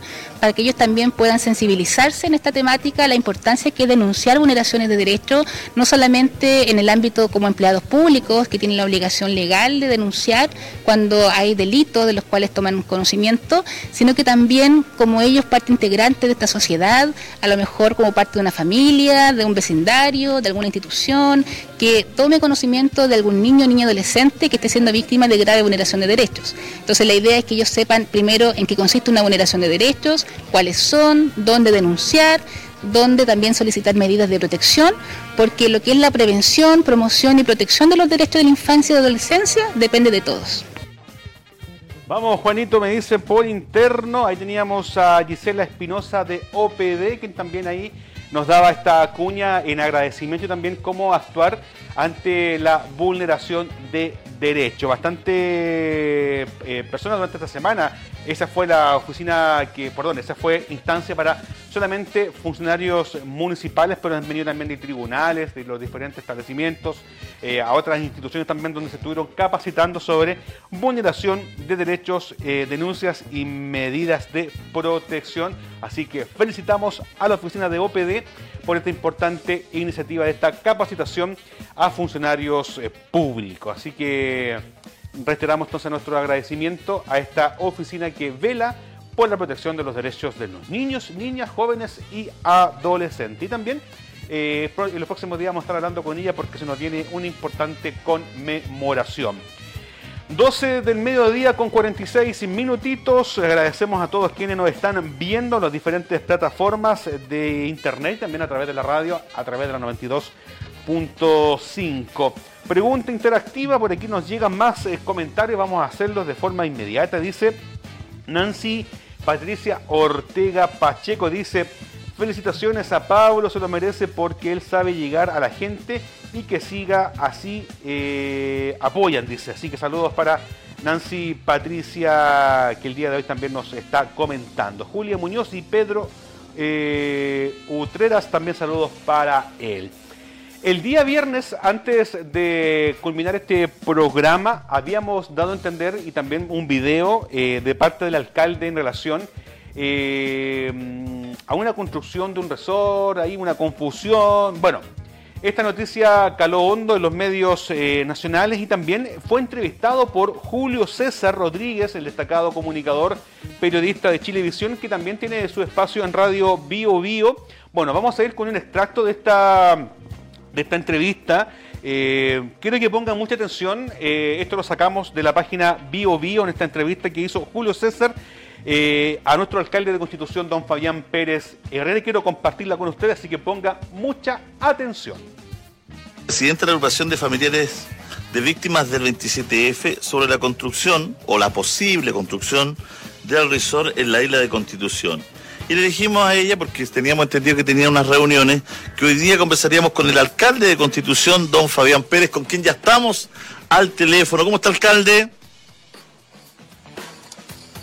F: para que ellos también puedan sensibilizarse en esta temática, la importancia que denunciar vulneraciones de derechos, no solamente en el ámbito como empleados públicos, que tienen la obligación legal de denunciar cuando hay delitos de los cuales toman conocimiento, sino que también como ellos parte integrante de esta sociedad, a lo mejor como parte de una familia, de un vecindario, de alguna institución, que tome conocimiento de algún niño o niña adolescente que esté siendo víctima de grave vulneración de derechos. Entonces la idea es que ellos sepan primero en qué consiste una vulneración de derechos, cuáles son, dónde denunciar, dónde también solicitar medidas de protección, porque lo que es la prevención, promoción y protección de los derechos de la infancia y de adolescencia depende de todos.
B: Vamos, Juanito, me dice por interno, ahí teníamos a Gisela Espinosa de OPD, quien también ahí nos daba esta cuña en agradecimiento también cómo actuar ante la vulneración de derechos. Bastante eh, personas durante esta semana esa fue la oficina que, perdón, esa fue instancia para solamente funcionarios municipales, pero han venido también de tribunales, de los diferentes establecimientos, eh, a otras instituciones también donde se estuvieron capacitando sobre vulneración de derechos, eh, denuncias y medidas de protección. Así que felicitamos a la oficina de OPD por esta importante iniciativa de esta capacitación a funcionarios eh, públicos. Así que reiteramos entonces nuestro agradecimiento a esta oficina que vela por la protección de los derechos de los niños, niñas, jóvenes y adolescentes. Y también eh, en los próximos días vamos a estar hablando con ella porque se nos viene una importante conmemoración. 12 del mediodía con 46 minutitos. Agradecemos a todos quienes nos están viendo en las diferentes plataformas de internet, también a través de la radio, a través de la 92.5. Pregunta interactiva, por aquí nos llegan más eh, comentarios, vamos a hacerlos de forma inmediata. Dice Nancy Patricia Ortega Pacheco, dice, felicitaciones a Pablo, se lo merece porque él sabe llegar a la gente y que siga así, eh, apoyan, dice. Así que saludos para Nancy Patricia, que el día de hoy también nos está comentando. Julia Muñoz y Pedro eh, Utreras, también saludos para él. El día viernes, antes de culminar este programa, habíamos dado a entender y también un video eh, de parte del alcalde en relación eh, a una construcción de un resort, ahí una confusión. Bueno, esta noticia caló hondo en los medios eh, nacionales y también fue entrevistado por Julio César Rodríguez, el destacado comunicador, periodista de Chilevisión, que también tiene su espacio en Radio Bio Bio. Bueno, vamos a ir con un extracto de esta de esta entrevista. Eh, quiero que pongan mucha atención. Eh, esto lo sacamos de la página Bio Bio en esta entrevista que hizo Julio César eh, a nuestro alcalde de Constitución, don Fabián Pérez Herrera. Quiero compartirla con ustedes, así que ponga mucha atención.
G: Presidente de la agrupación de familiares de víctimas del 27F sobre la construcción o la posible construcción del resort en la isla de Constitución. Y le dijimos a ella, porque teníamos entendido que tenía unas reuniones, que hoy día conversaríamos con el alcalde de Constitución, don Fabián Pérez, con quien ya estamos al teléfono. ¿Cómo está, alcalde?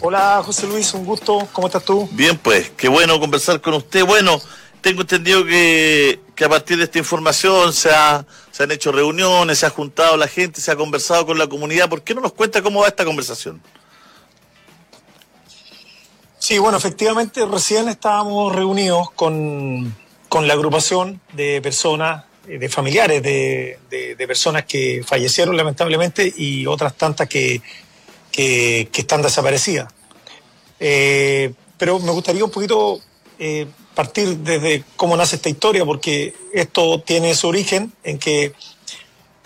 H: Hola, José Luis, un gusto. ¿Cómo estás tú?
G: Bien, pues, qué bueno conversar con usted. Bueno, tengo entendido que, que a partir de esta información se, se han hecho reuniones, se ha juntado la gente, se ha conversado con la comunidad. ¿Por qué no nos cuenta cómo va esta conversación?
H: Sí, bueno, efectivamente recién estábamos reunidos con, la agrupación de personas, eh, de familiares de, personas que fallecieron lamentablemente y otras tantas que, que, están desaparecidas. Eh, pero me gustaría un poquito eh, partir desde cómo nace esta historia, porque esto tiene su origen en que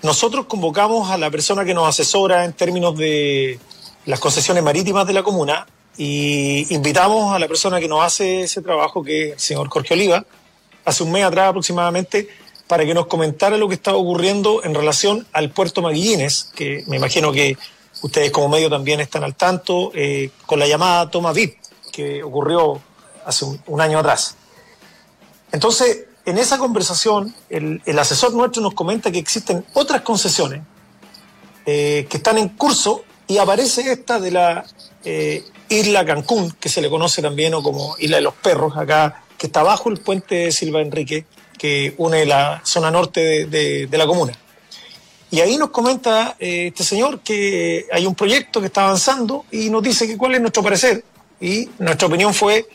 H: nosotros convocamos a la persona que nos asesora en términos de las concesiones marítimas de la comuna y invitamos a la persona que nos hace ese trabajo, que es el señor Jorge Oliva, hace un mes atrás aproximadamente, para que nos comentara lo que estaba ocurriendo en relación al puerto Maguillines, que me imagino que ustedes como medio también están al tanto, eh, con la llamada toma VIP, que ocurrió hace un, año atrás. Entonces, en esa conversación, el, asesor nuestro nos comenta que existen otras concesiones eh, que están en curso y aparece esta de la eh, Isla Cancún, que se le conoce también o como Isla de los Perros, acá, que está bajo el puente de Silva Enrique, que une la zona norte de, la comuna. Y ahí nos comenta eh, este señor que hay un proyecto que está avanzando y nos dice que cuál es nuestro parecer. Y nuestra opinión fue,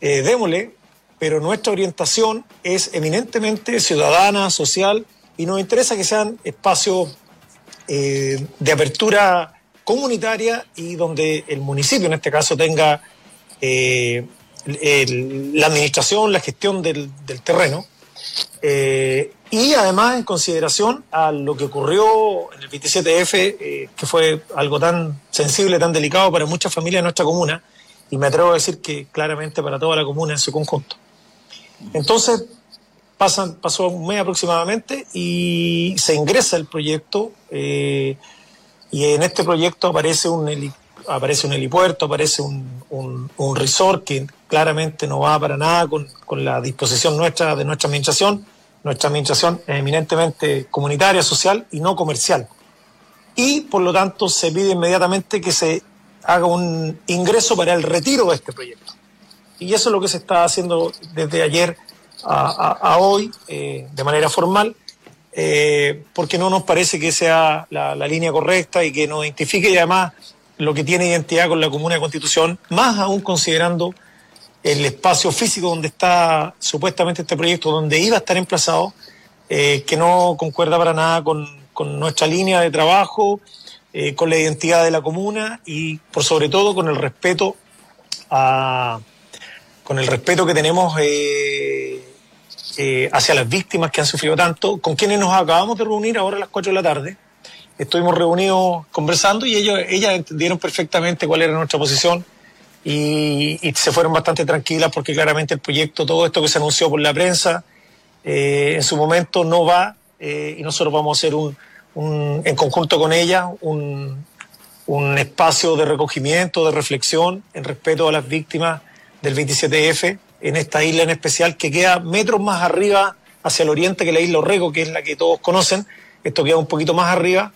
H: eh, démosle, pero nuestra orientación es eminentemente ciudadana, social, y nos interesa que sean espacios eh, de apertura comunitaria y donde el municipio en este caso tenga la administración, la gestión del, terreno. Eh, y además en consideración a lo que ocurrió en el 27F, eh, que fue algo tan sensible, tan delicado para muchas familias de nuestra comuna, y me atrevo a decir que claramente para toda la comuna en su conjunto. Entonces, pasan, pasó un mes aproximadamente y se ingresa el proyecto. Y en este proyecto aparece un, aparece un helipuerto, aparece un, un, resort que claramente no va para nada con, con, la disposición nuestra de nuestra administración. Nuestra administración es eminentemente comunitaria, social y no comercial. Y por lo tanto se pide inmediatamente que se haga un ingreso para el retiro de este proyecto. Y eso es lo que se está haciendo desde ayer a, hoy eh, de manera formal eh, porque no nos parece que sea la, línea correcta y que nos identifique además lo que tiene identidad con la Comuna de Constitución, más aún considerando el espacio físico donde está supuestamente este proyecto, donde iba a estar emplazado, eh, que no concuerda para nada con, nuestra línea de trabajo, eh, con la identidad de la comuna y por sobre todo con el respeto a, con el respeto que tenemos eh, hacia las víctimas que han sufrido tanto, con quienes nos acabamos de reunir ahora a las 4 de la tarde. Estuvimos reunidos conversando y ellos, ellas entendieron perfectamente cuál era nuestra posición y, se fueron bastante tranquilas porque claramente el proyecto, todo esto que se anunció por la prensa, eh, en su momento no va eh, y nosotros vamos a hacer un, un en conjunto con ellas un, un espacio de recogimiento, de reflexión en respeto a las víctimas del 27F en esta isla en especial, que queda metros más arriba hacia el oriente que la isla Orrego, que es la que todos conocen. Esto queda un poquito más arriba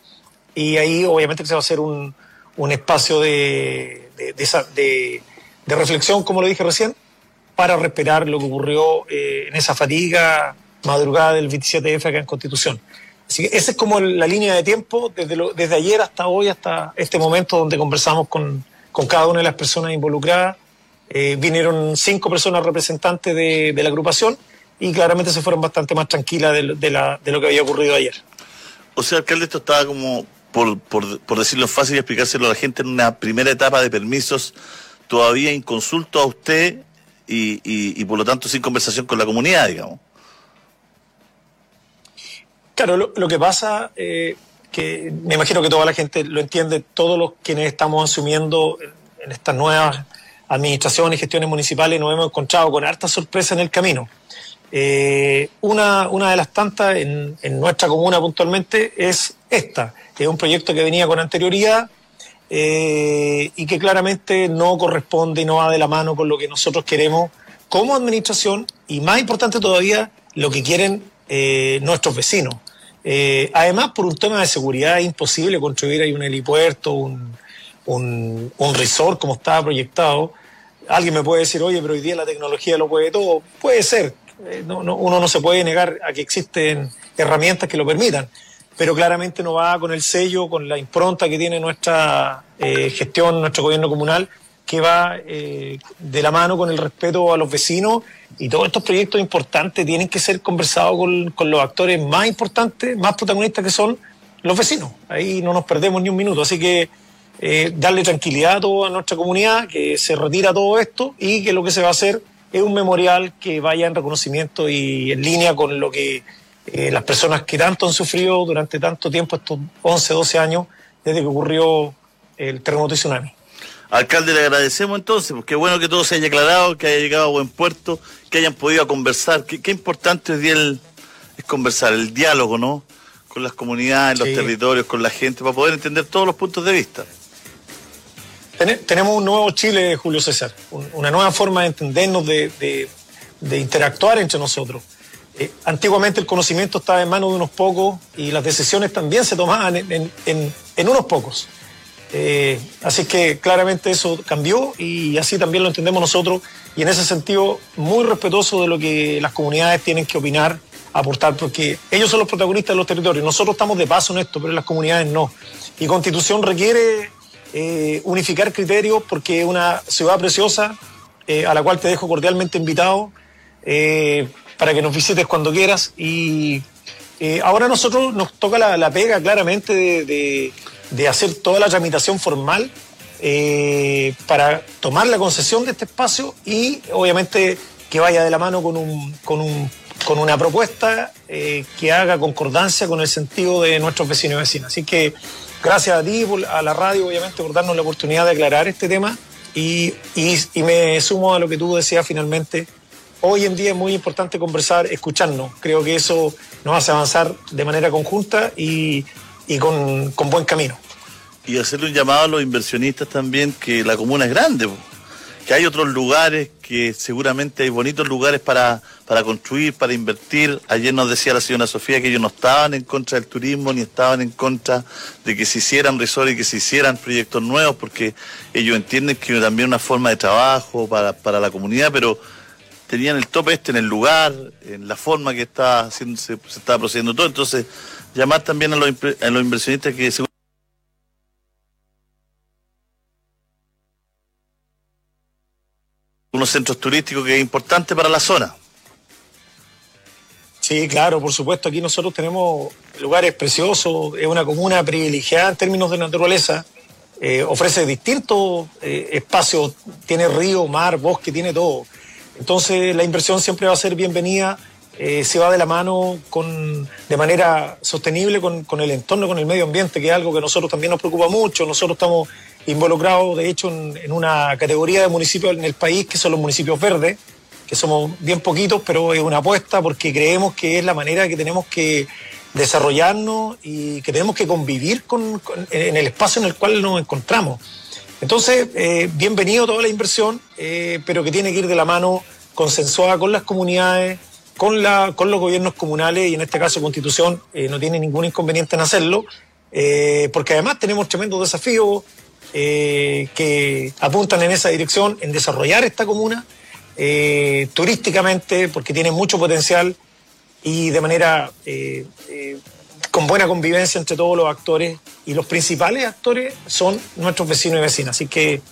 H: y ahí obviamente se va a hacer un, un espacio de, de, de, reflexión, como lo dije recién, para respetar lo que ocurrió eh, en esa fatiga madrugada del 27F acá en Constitución. Así que esa es como la línea de tiempo desde, desde ayer hasta hoy, hasta este momento donde conversamos con, con cada una de las personas involucradas eh, vinieron cinco personas representantes de, la agrupación y claramente se fueron bastante más tranquilas de, de, lo que había ocurrido ayer.
G: O sea, alcalde, esto estaba como, por, por, decirlo fácil y explicárselo a la gente, en una primera etapa de permisos todavía inconsulto a usted y, y, por lo tanto sin conversación con la comunidad, digamos.
H: Claro, lo, que pasa, eh, que me imagino que toda la gente lo entiende, todos los quienes estamos asumiendo en estas nuevas administraciones y gestiones municipales nos hemos encontrado con harta sorpresa en el camino. Eh, una, una de las tantas en, en nuestra comuna puntualmente es esta, es un proyecto que venía con anterioridad eh, y que claramente no corresponde y no va de la mano con lo que nosotros queremos como administración y más importante todavía lo que quieren eh, nuestros vecinos. Eh, además, por un tema de seguridad es imposible construir ahí un helipuerto, un, un, resort como estaba proyectado. Alguien me puede decir, oye, pero hoy día la tecnología lo puede todo. Puede ser, eh, no, no, uno no se puede negar a que existen herramientas que lo permitan pero claramente no va con el sello, con la impronta que tiene nuestra eh, gestión, nuestro gobierno comunal, que va eh, de la mano con el respeto a los vecinos y todos estos proyectos importantes tienen que ser conversados con, con los actores más importantes, más protagonistas que son los vecinos. Ahí no nos perdemos ni un minuto, así que eh, darle tranquilidad a toda nuestra comunidad, que se retira todo esto y que lo que se va a hacer es un memorial que vaya en reconocimiento y en línea con lo que eh, las personas que tanto han sufrido durante tanto tiempo, estos 11, 12 años, desde que ocurrió el terremoto y tsunami.
G: Alcalde, le agradecemos entonces, porque bueno que todo se haya aclarado, que haya llegado a buen puerto, que hayan podido conversar. Qué, qué importante es, el, es conversar, el diálogo, ¿no? Con las comunidades, los territorios, con la gente, para poder entender todos los puntos de vista.
H: Tene- tenemos un nuevo Chile, Julio César, un- una nueva forma de entendernos, de, de- de interactuar entre nosotros. Eh, antiguamente el conocimiento estaba en manos de unos pocos y las decisiones también se tomaban en, en- unos pocos. Eh, así que claramente eso cambió y así también lo entendemos nosotros y en ese sentido muy respetuoso de lo que las comunidades tienen que opinar, aportar, porque ellos son los protagonistas de los territorios. Nosotros estamos de paso en esto, pero las comunidades no. Y Constitución requiere eh, unificar criterios porque es una ciudad preciosa a la cual te dejo cordialmente invitado para que nos visites cuando quieras y eh, ahora nosotros nos toca la, pega claramente de, hacer toda la tramitación formal eh, para tomar la concesión de este espacio y obviamente que vaya de la mano con, un, con, un- con una propuesta eh, que haga concordancia con el sentido de nuestros vecinos y vecinas. Así que gracias a ti, a la radio obviamente por darnos la oportunidad de aclarar este tema y, y- y me sumo a lo que tú decías finalmente. Hoy en día es muy importante conversar, escucharnos. Creo que eso nos hace avanzar de manera conjunta y, y con, con buen camino.
G: Y hacerle un llamado a los inversionistas también, que la comuna es grande, que hay otros lugares, que seguramente hay bonitos lugares para, para construir, para invertir. Ayer nos decía la señora Sofía que ellos no estaban en contra del turismo, ni estaban en contra de que se hicieran resorts y que se hicieran proyectos nuevos, porque ellos entienden que también es una forma de trabajo para, para la comunidad, pero tenían el tope este en el lugar, en la forma que está haciendo, se, se estaba procediendo todo. Entonces, llamar también a los, a los inversionistas que seguramente unos centros turísticos que es importante para la zona.
H: Sí, claro, por supuesto. Aquí nosotros tenemos lugares preciosos, es una comuna privilegiada en términos de naturaleza. eh, ofrece distintos eh, espacios, tiene río, mar, bosque, tiene todo. Entonces la inversión siempre va a ser bienvenida, eh, se va de la mano con, de manera sostenible con, el entorno, con el medio ambiente, que es algo que nosotros también nos preocupa mucho. Nosotros estamos involucrados, de hecho, en, una categoría de municipios en el país que son los municipios verdes, que somos bien poquitos, pero es una apuesta porque creemos que es la manera que tenemos que desarrollarnos y que tenemos que convivir con, con- en el espacio en el cual nos encontramos. Entonces, eh, bienvenido toda la inversión, eh, pero que tiene que ir de la mano consensuada con las comunidades, con, los gobiernos comunales y en este caso Constitución eh, no tiene ningún inconveniente en hacerlo, porque además tenemos tremendos desafíos que apuntan en esa dirección, en desarrollar esta comuna turísticamente, porque tiene mucho potencial y de manera con buena convivencia entre todos los actores y los principales actores son nuestros vecinos y vecinas. Así que,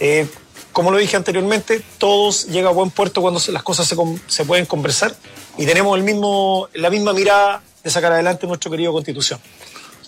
H: eh, como lo dije anteriormente, todos llega a buen puerto cuando se- las cosas se, se pueden conversar y tenemos el mismo, la misma mirada de sacar adelante nuestro querido Constitución.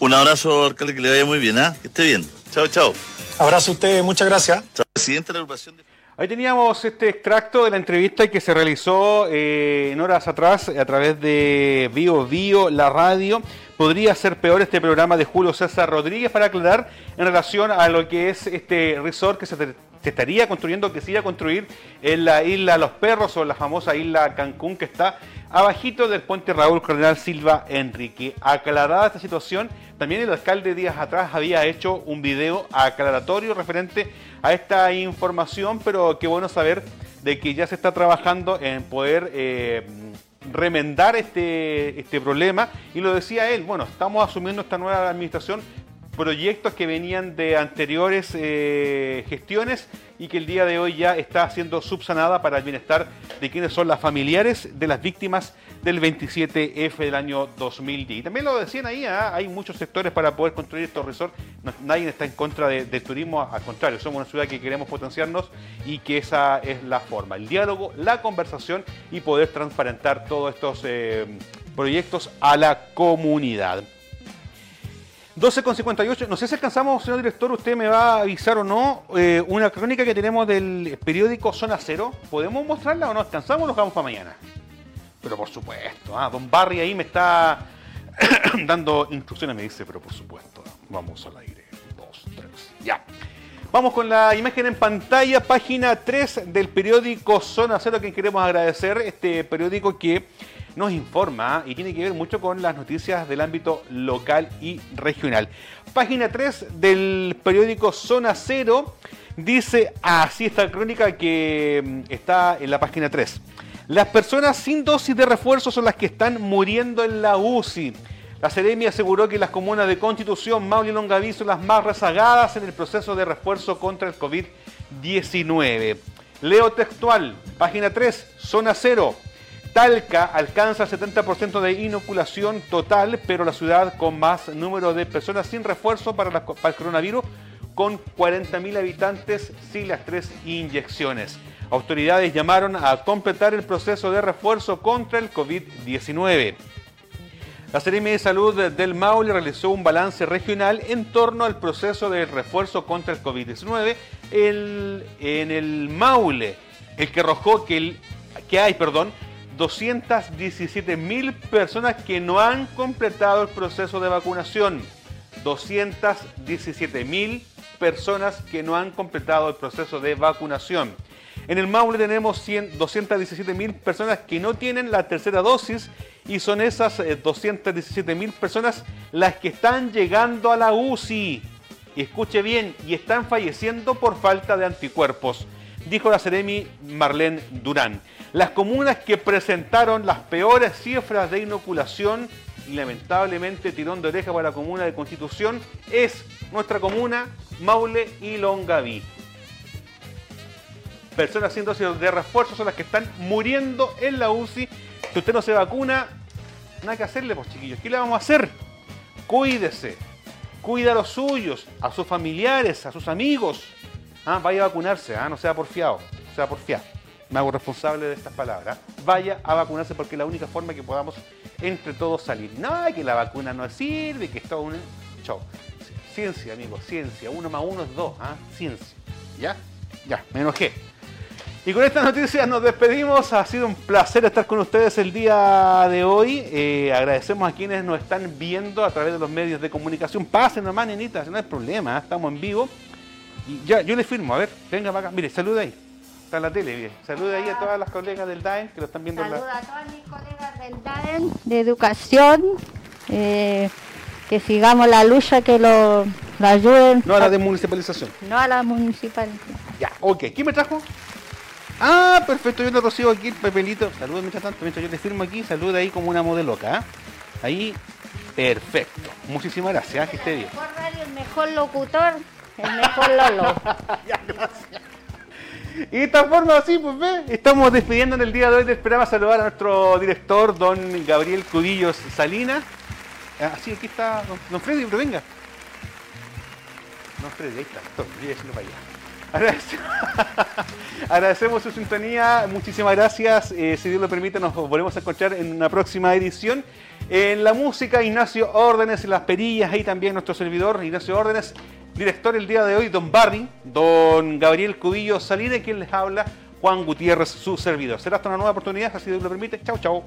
G: Un abrazo, alcalde, que le vaya muy bien, ¿ah? Que esté bien. Chao, chao.
H: Abrazo a ustedes, muchas gracias.
G: Chao, presidente de la agrupación de...
B: Ahí teníamos este extracto de la entrevista que se realizó eh, en horas atrás a través de Bio Bio, la radio. Podría ser peor este programa de Julio César Rodríguez para aclarar en relación a lo que es este resort que se se estaría construyendo, que se iba a construir en la isla Los Perros o la famosa isla Cancún que está abajito del puente Raúl Cardenal Silva Enrique. Aclarada esta situación, también el alcalde días atrás había hecho un video aclaratorio referente a esta información, pero qué bueno saber de que ya se está trabajando en poder eh, remendar este, este problema. Y lo decía él, bueno, estamos asumiendo esta nueva administración proyectos que venían de anteriores eh, gestiones y que el día de hoy ya está siendo subsanada para el bienestar de quienes son las familiares de las víctimas del 27F del año 2010. Y también lo decían ahí, ¿ah? hay muchos sectores para poder construir estos resorts. nadie está en contra del turismo, al contrario, somos una ciudad que queremos potenciarnos y que esa es la forma, el diálogo, la conversación y poder transparentar todos estos eh, proyectos a la comunidad. 12.58, no sé si alcanzamos, señor director, usted me va a avisar o no, eh, una crónica que tenemos del periódico Zona Cero. ¿Podemos mostrarla o no alcanzamos o nos vamos para mañana? Pero por supuesto, ah, don Barry ahí me está <coughs> dando instrucciones, me dice, pero por supuesto, vamos al aire. Dos, tres, ya. Vamos con la imagen en pantalla, página 3 del periódico Zona Cero, que queremos agradecer, este periódico que nos informa y tiene que ver mucho con las noticias del ámbito local y regional. Página 3 del periódico Zona Cero dice así esta crónica que mm, está en la página 3. Las personas sin dosis de refuerzo son las que están muriendo en la UCI. La Seremi aseguró que las comunas de Constitución, Maule y Longaví son las más rezagadas en el proceso de refuerzo contra el COVID-19. Leo textual, página 3, zona 0. Talca alcanza el 70% de inoculación total, pero la ciudad con más número de personas sin refuerzo para, el coronavirus, con 40.000 habitantes sin las tres inyecciones. Autoridades llamaron a completar el proceso de refuerzo contra el COVID-19. La Seremi de Salud del Maule realizó un balance regional en torno al proceso de refuerzo contra el COVID-19 en el Maule, el que arrojó que, el, que hay, perdón, 217 mil personas que no han completado el proceso de vacunación. 217 mil personas que no han completado el proceso de vacunación. En el Maule tenemos 217 mil personas que no tienen la tercera dosis y son esas 217 eh, mil personas las que están llegando a la UCI. Escuche bien, y están falleciendo por falta de anticuerpos, dijo la Seremi Marlene Durán. Las comunas que presentaron las peores cifras de inoculación y lamentablemente tirón de oreja para la comuna de Constitución es nuestra comuna Maule y Longaví. Personas sin dosis de refuerzo son las que están muriendo en la UCI. Si usted no se vacuna, nada que hacerle, pues chiquillos. ¿Qué le vamos a hacer? Cuídese. Cuida a los suyos, a sus familiares, a sus amigos. Ah, vaya a vacunarse, ah, no sea porfiado, sea porfiado me hago responsable de estas palabras, vaya a vacunarse porque es la única forma que podamos entre todos salir. No, que la vacuna no sirve, que esto un... Chau. Ciencia, amigos, ciencia. Uno más uno es dos, ¿ah? Ciencia. ¿Ya? Ya, me enojé. Y con estas noticias nos despedimos. Ha sido un placer estar con ustedes el día de hoy. Eh, agradecemos a quienes nos están viendo a través de los medios de comunicación. Pasen nomás, nenitas, no hay problema. ¿ah? Estamos en vivo. Y ya, yo les firmo. A ver, venga para acá. Mire, saluda ahí. Está en la tele, bien. Saluda ahí a todas las colegas del DAEN que lo están viendo.
I: Saluda a todas mis colegas del DAEN de educación. Eh, que sigamos la lucha, que lo, ayuden.
B: No a la de municipalización.
I: No a la municipalización.
B: Ya, ok. ¿Quién me trajo? Ah, perfecto, yo le recibo aquí el papelito. Saludos mientras tanto, mientras yo le firmo aquí, saluda ahí como una modelo acá. ¿ah? Ahí, perfecto. Muchísimas gracias, que esté bien.
I: Mejor radio, el mejor locutor, el mejor Lolo. <laughs>
B: ya. Y de esta forma así, pues ve, estamos despidiendo en el día de hoy. Esperaba saludar a nuestro director, don Gabriel Cudillos Salinas. Así, ah, aquí está don, Freddy, pero venga. Don Freddy, ahí está, voy a para allá. <laughs> Agradecemos su sintonía, muchísimas gracias. Eh, si Dios lo permite, nos volvemos a encontrar en una próxima edición. En la música, Ignacio Órdenes, en las perillas, ahí también nuestro servidor, Ignacio Órdenes director el día de hoy, don Barry, don Gabriel Cubillo Salina, quien les habla, Juan Gutiérrez, su servidor. Será hasta una nueva oportunidad, así Dios lo permite. Chao, chao.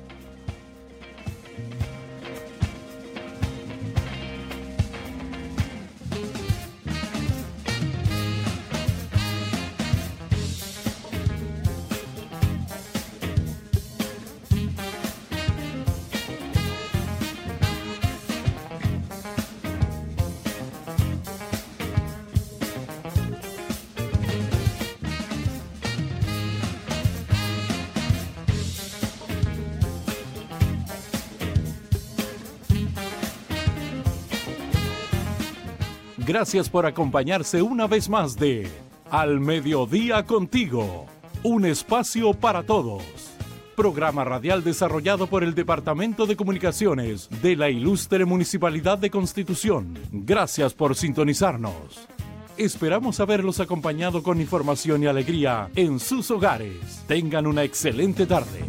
A: Gracias por acompañarse una vez más de Al Mediodía Contigo, un espacio para todos. Programa radial desarrollado por el Departamento de Comunicaciones de la Ilustre Municipalidad de Constitución. Gracias por sintonizarnos. Esperamos haberlos acompañado con información y alegría en sus hogares. Tengan una excelente tarde.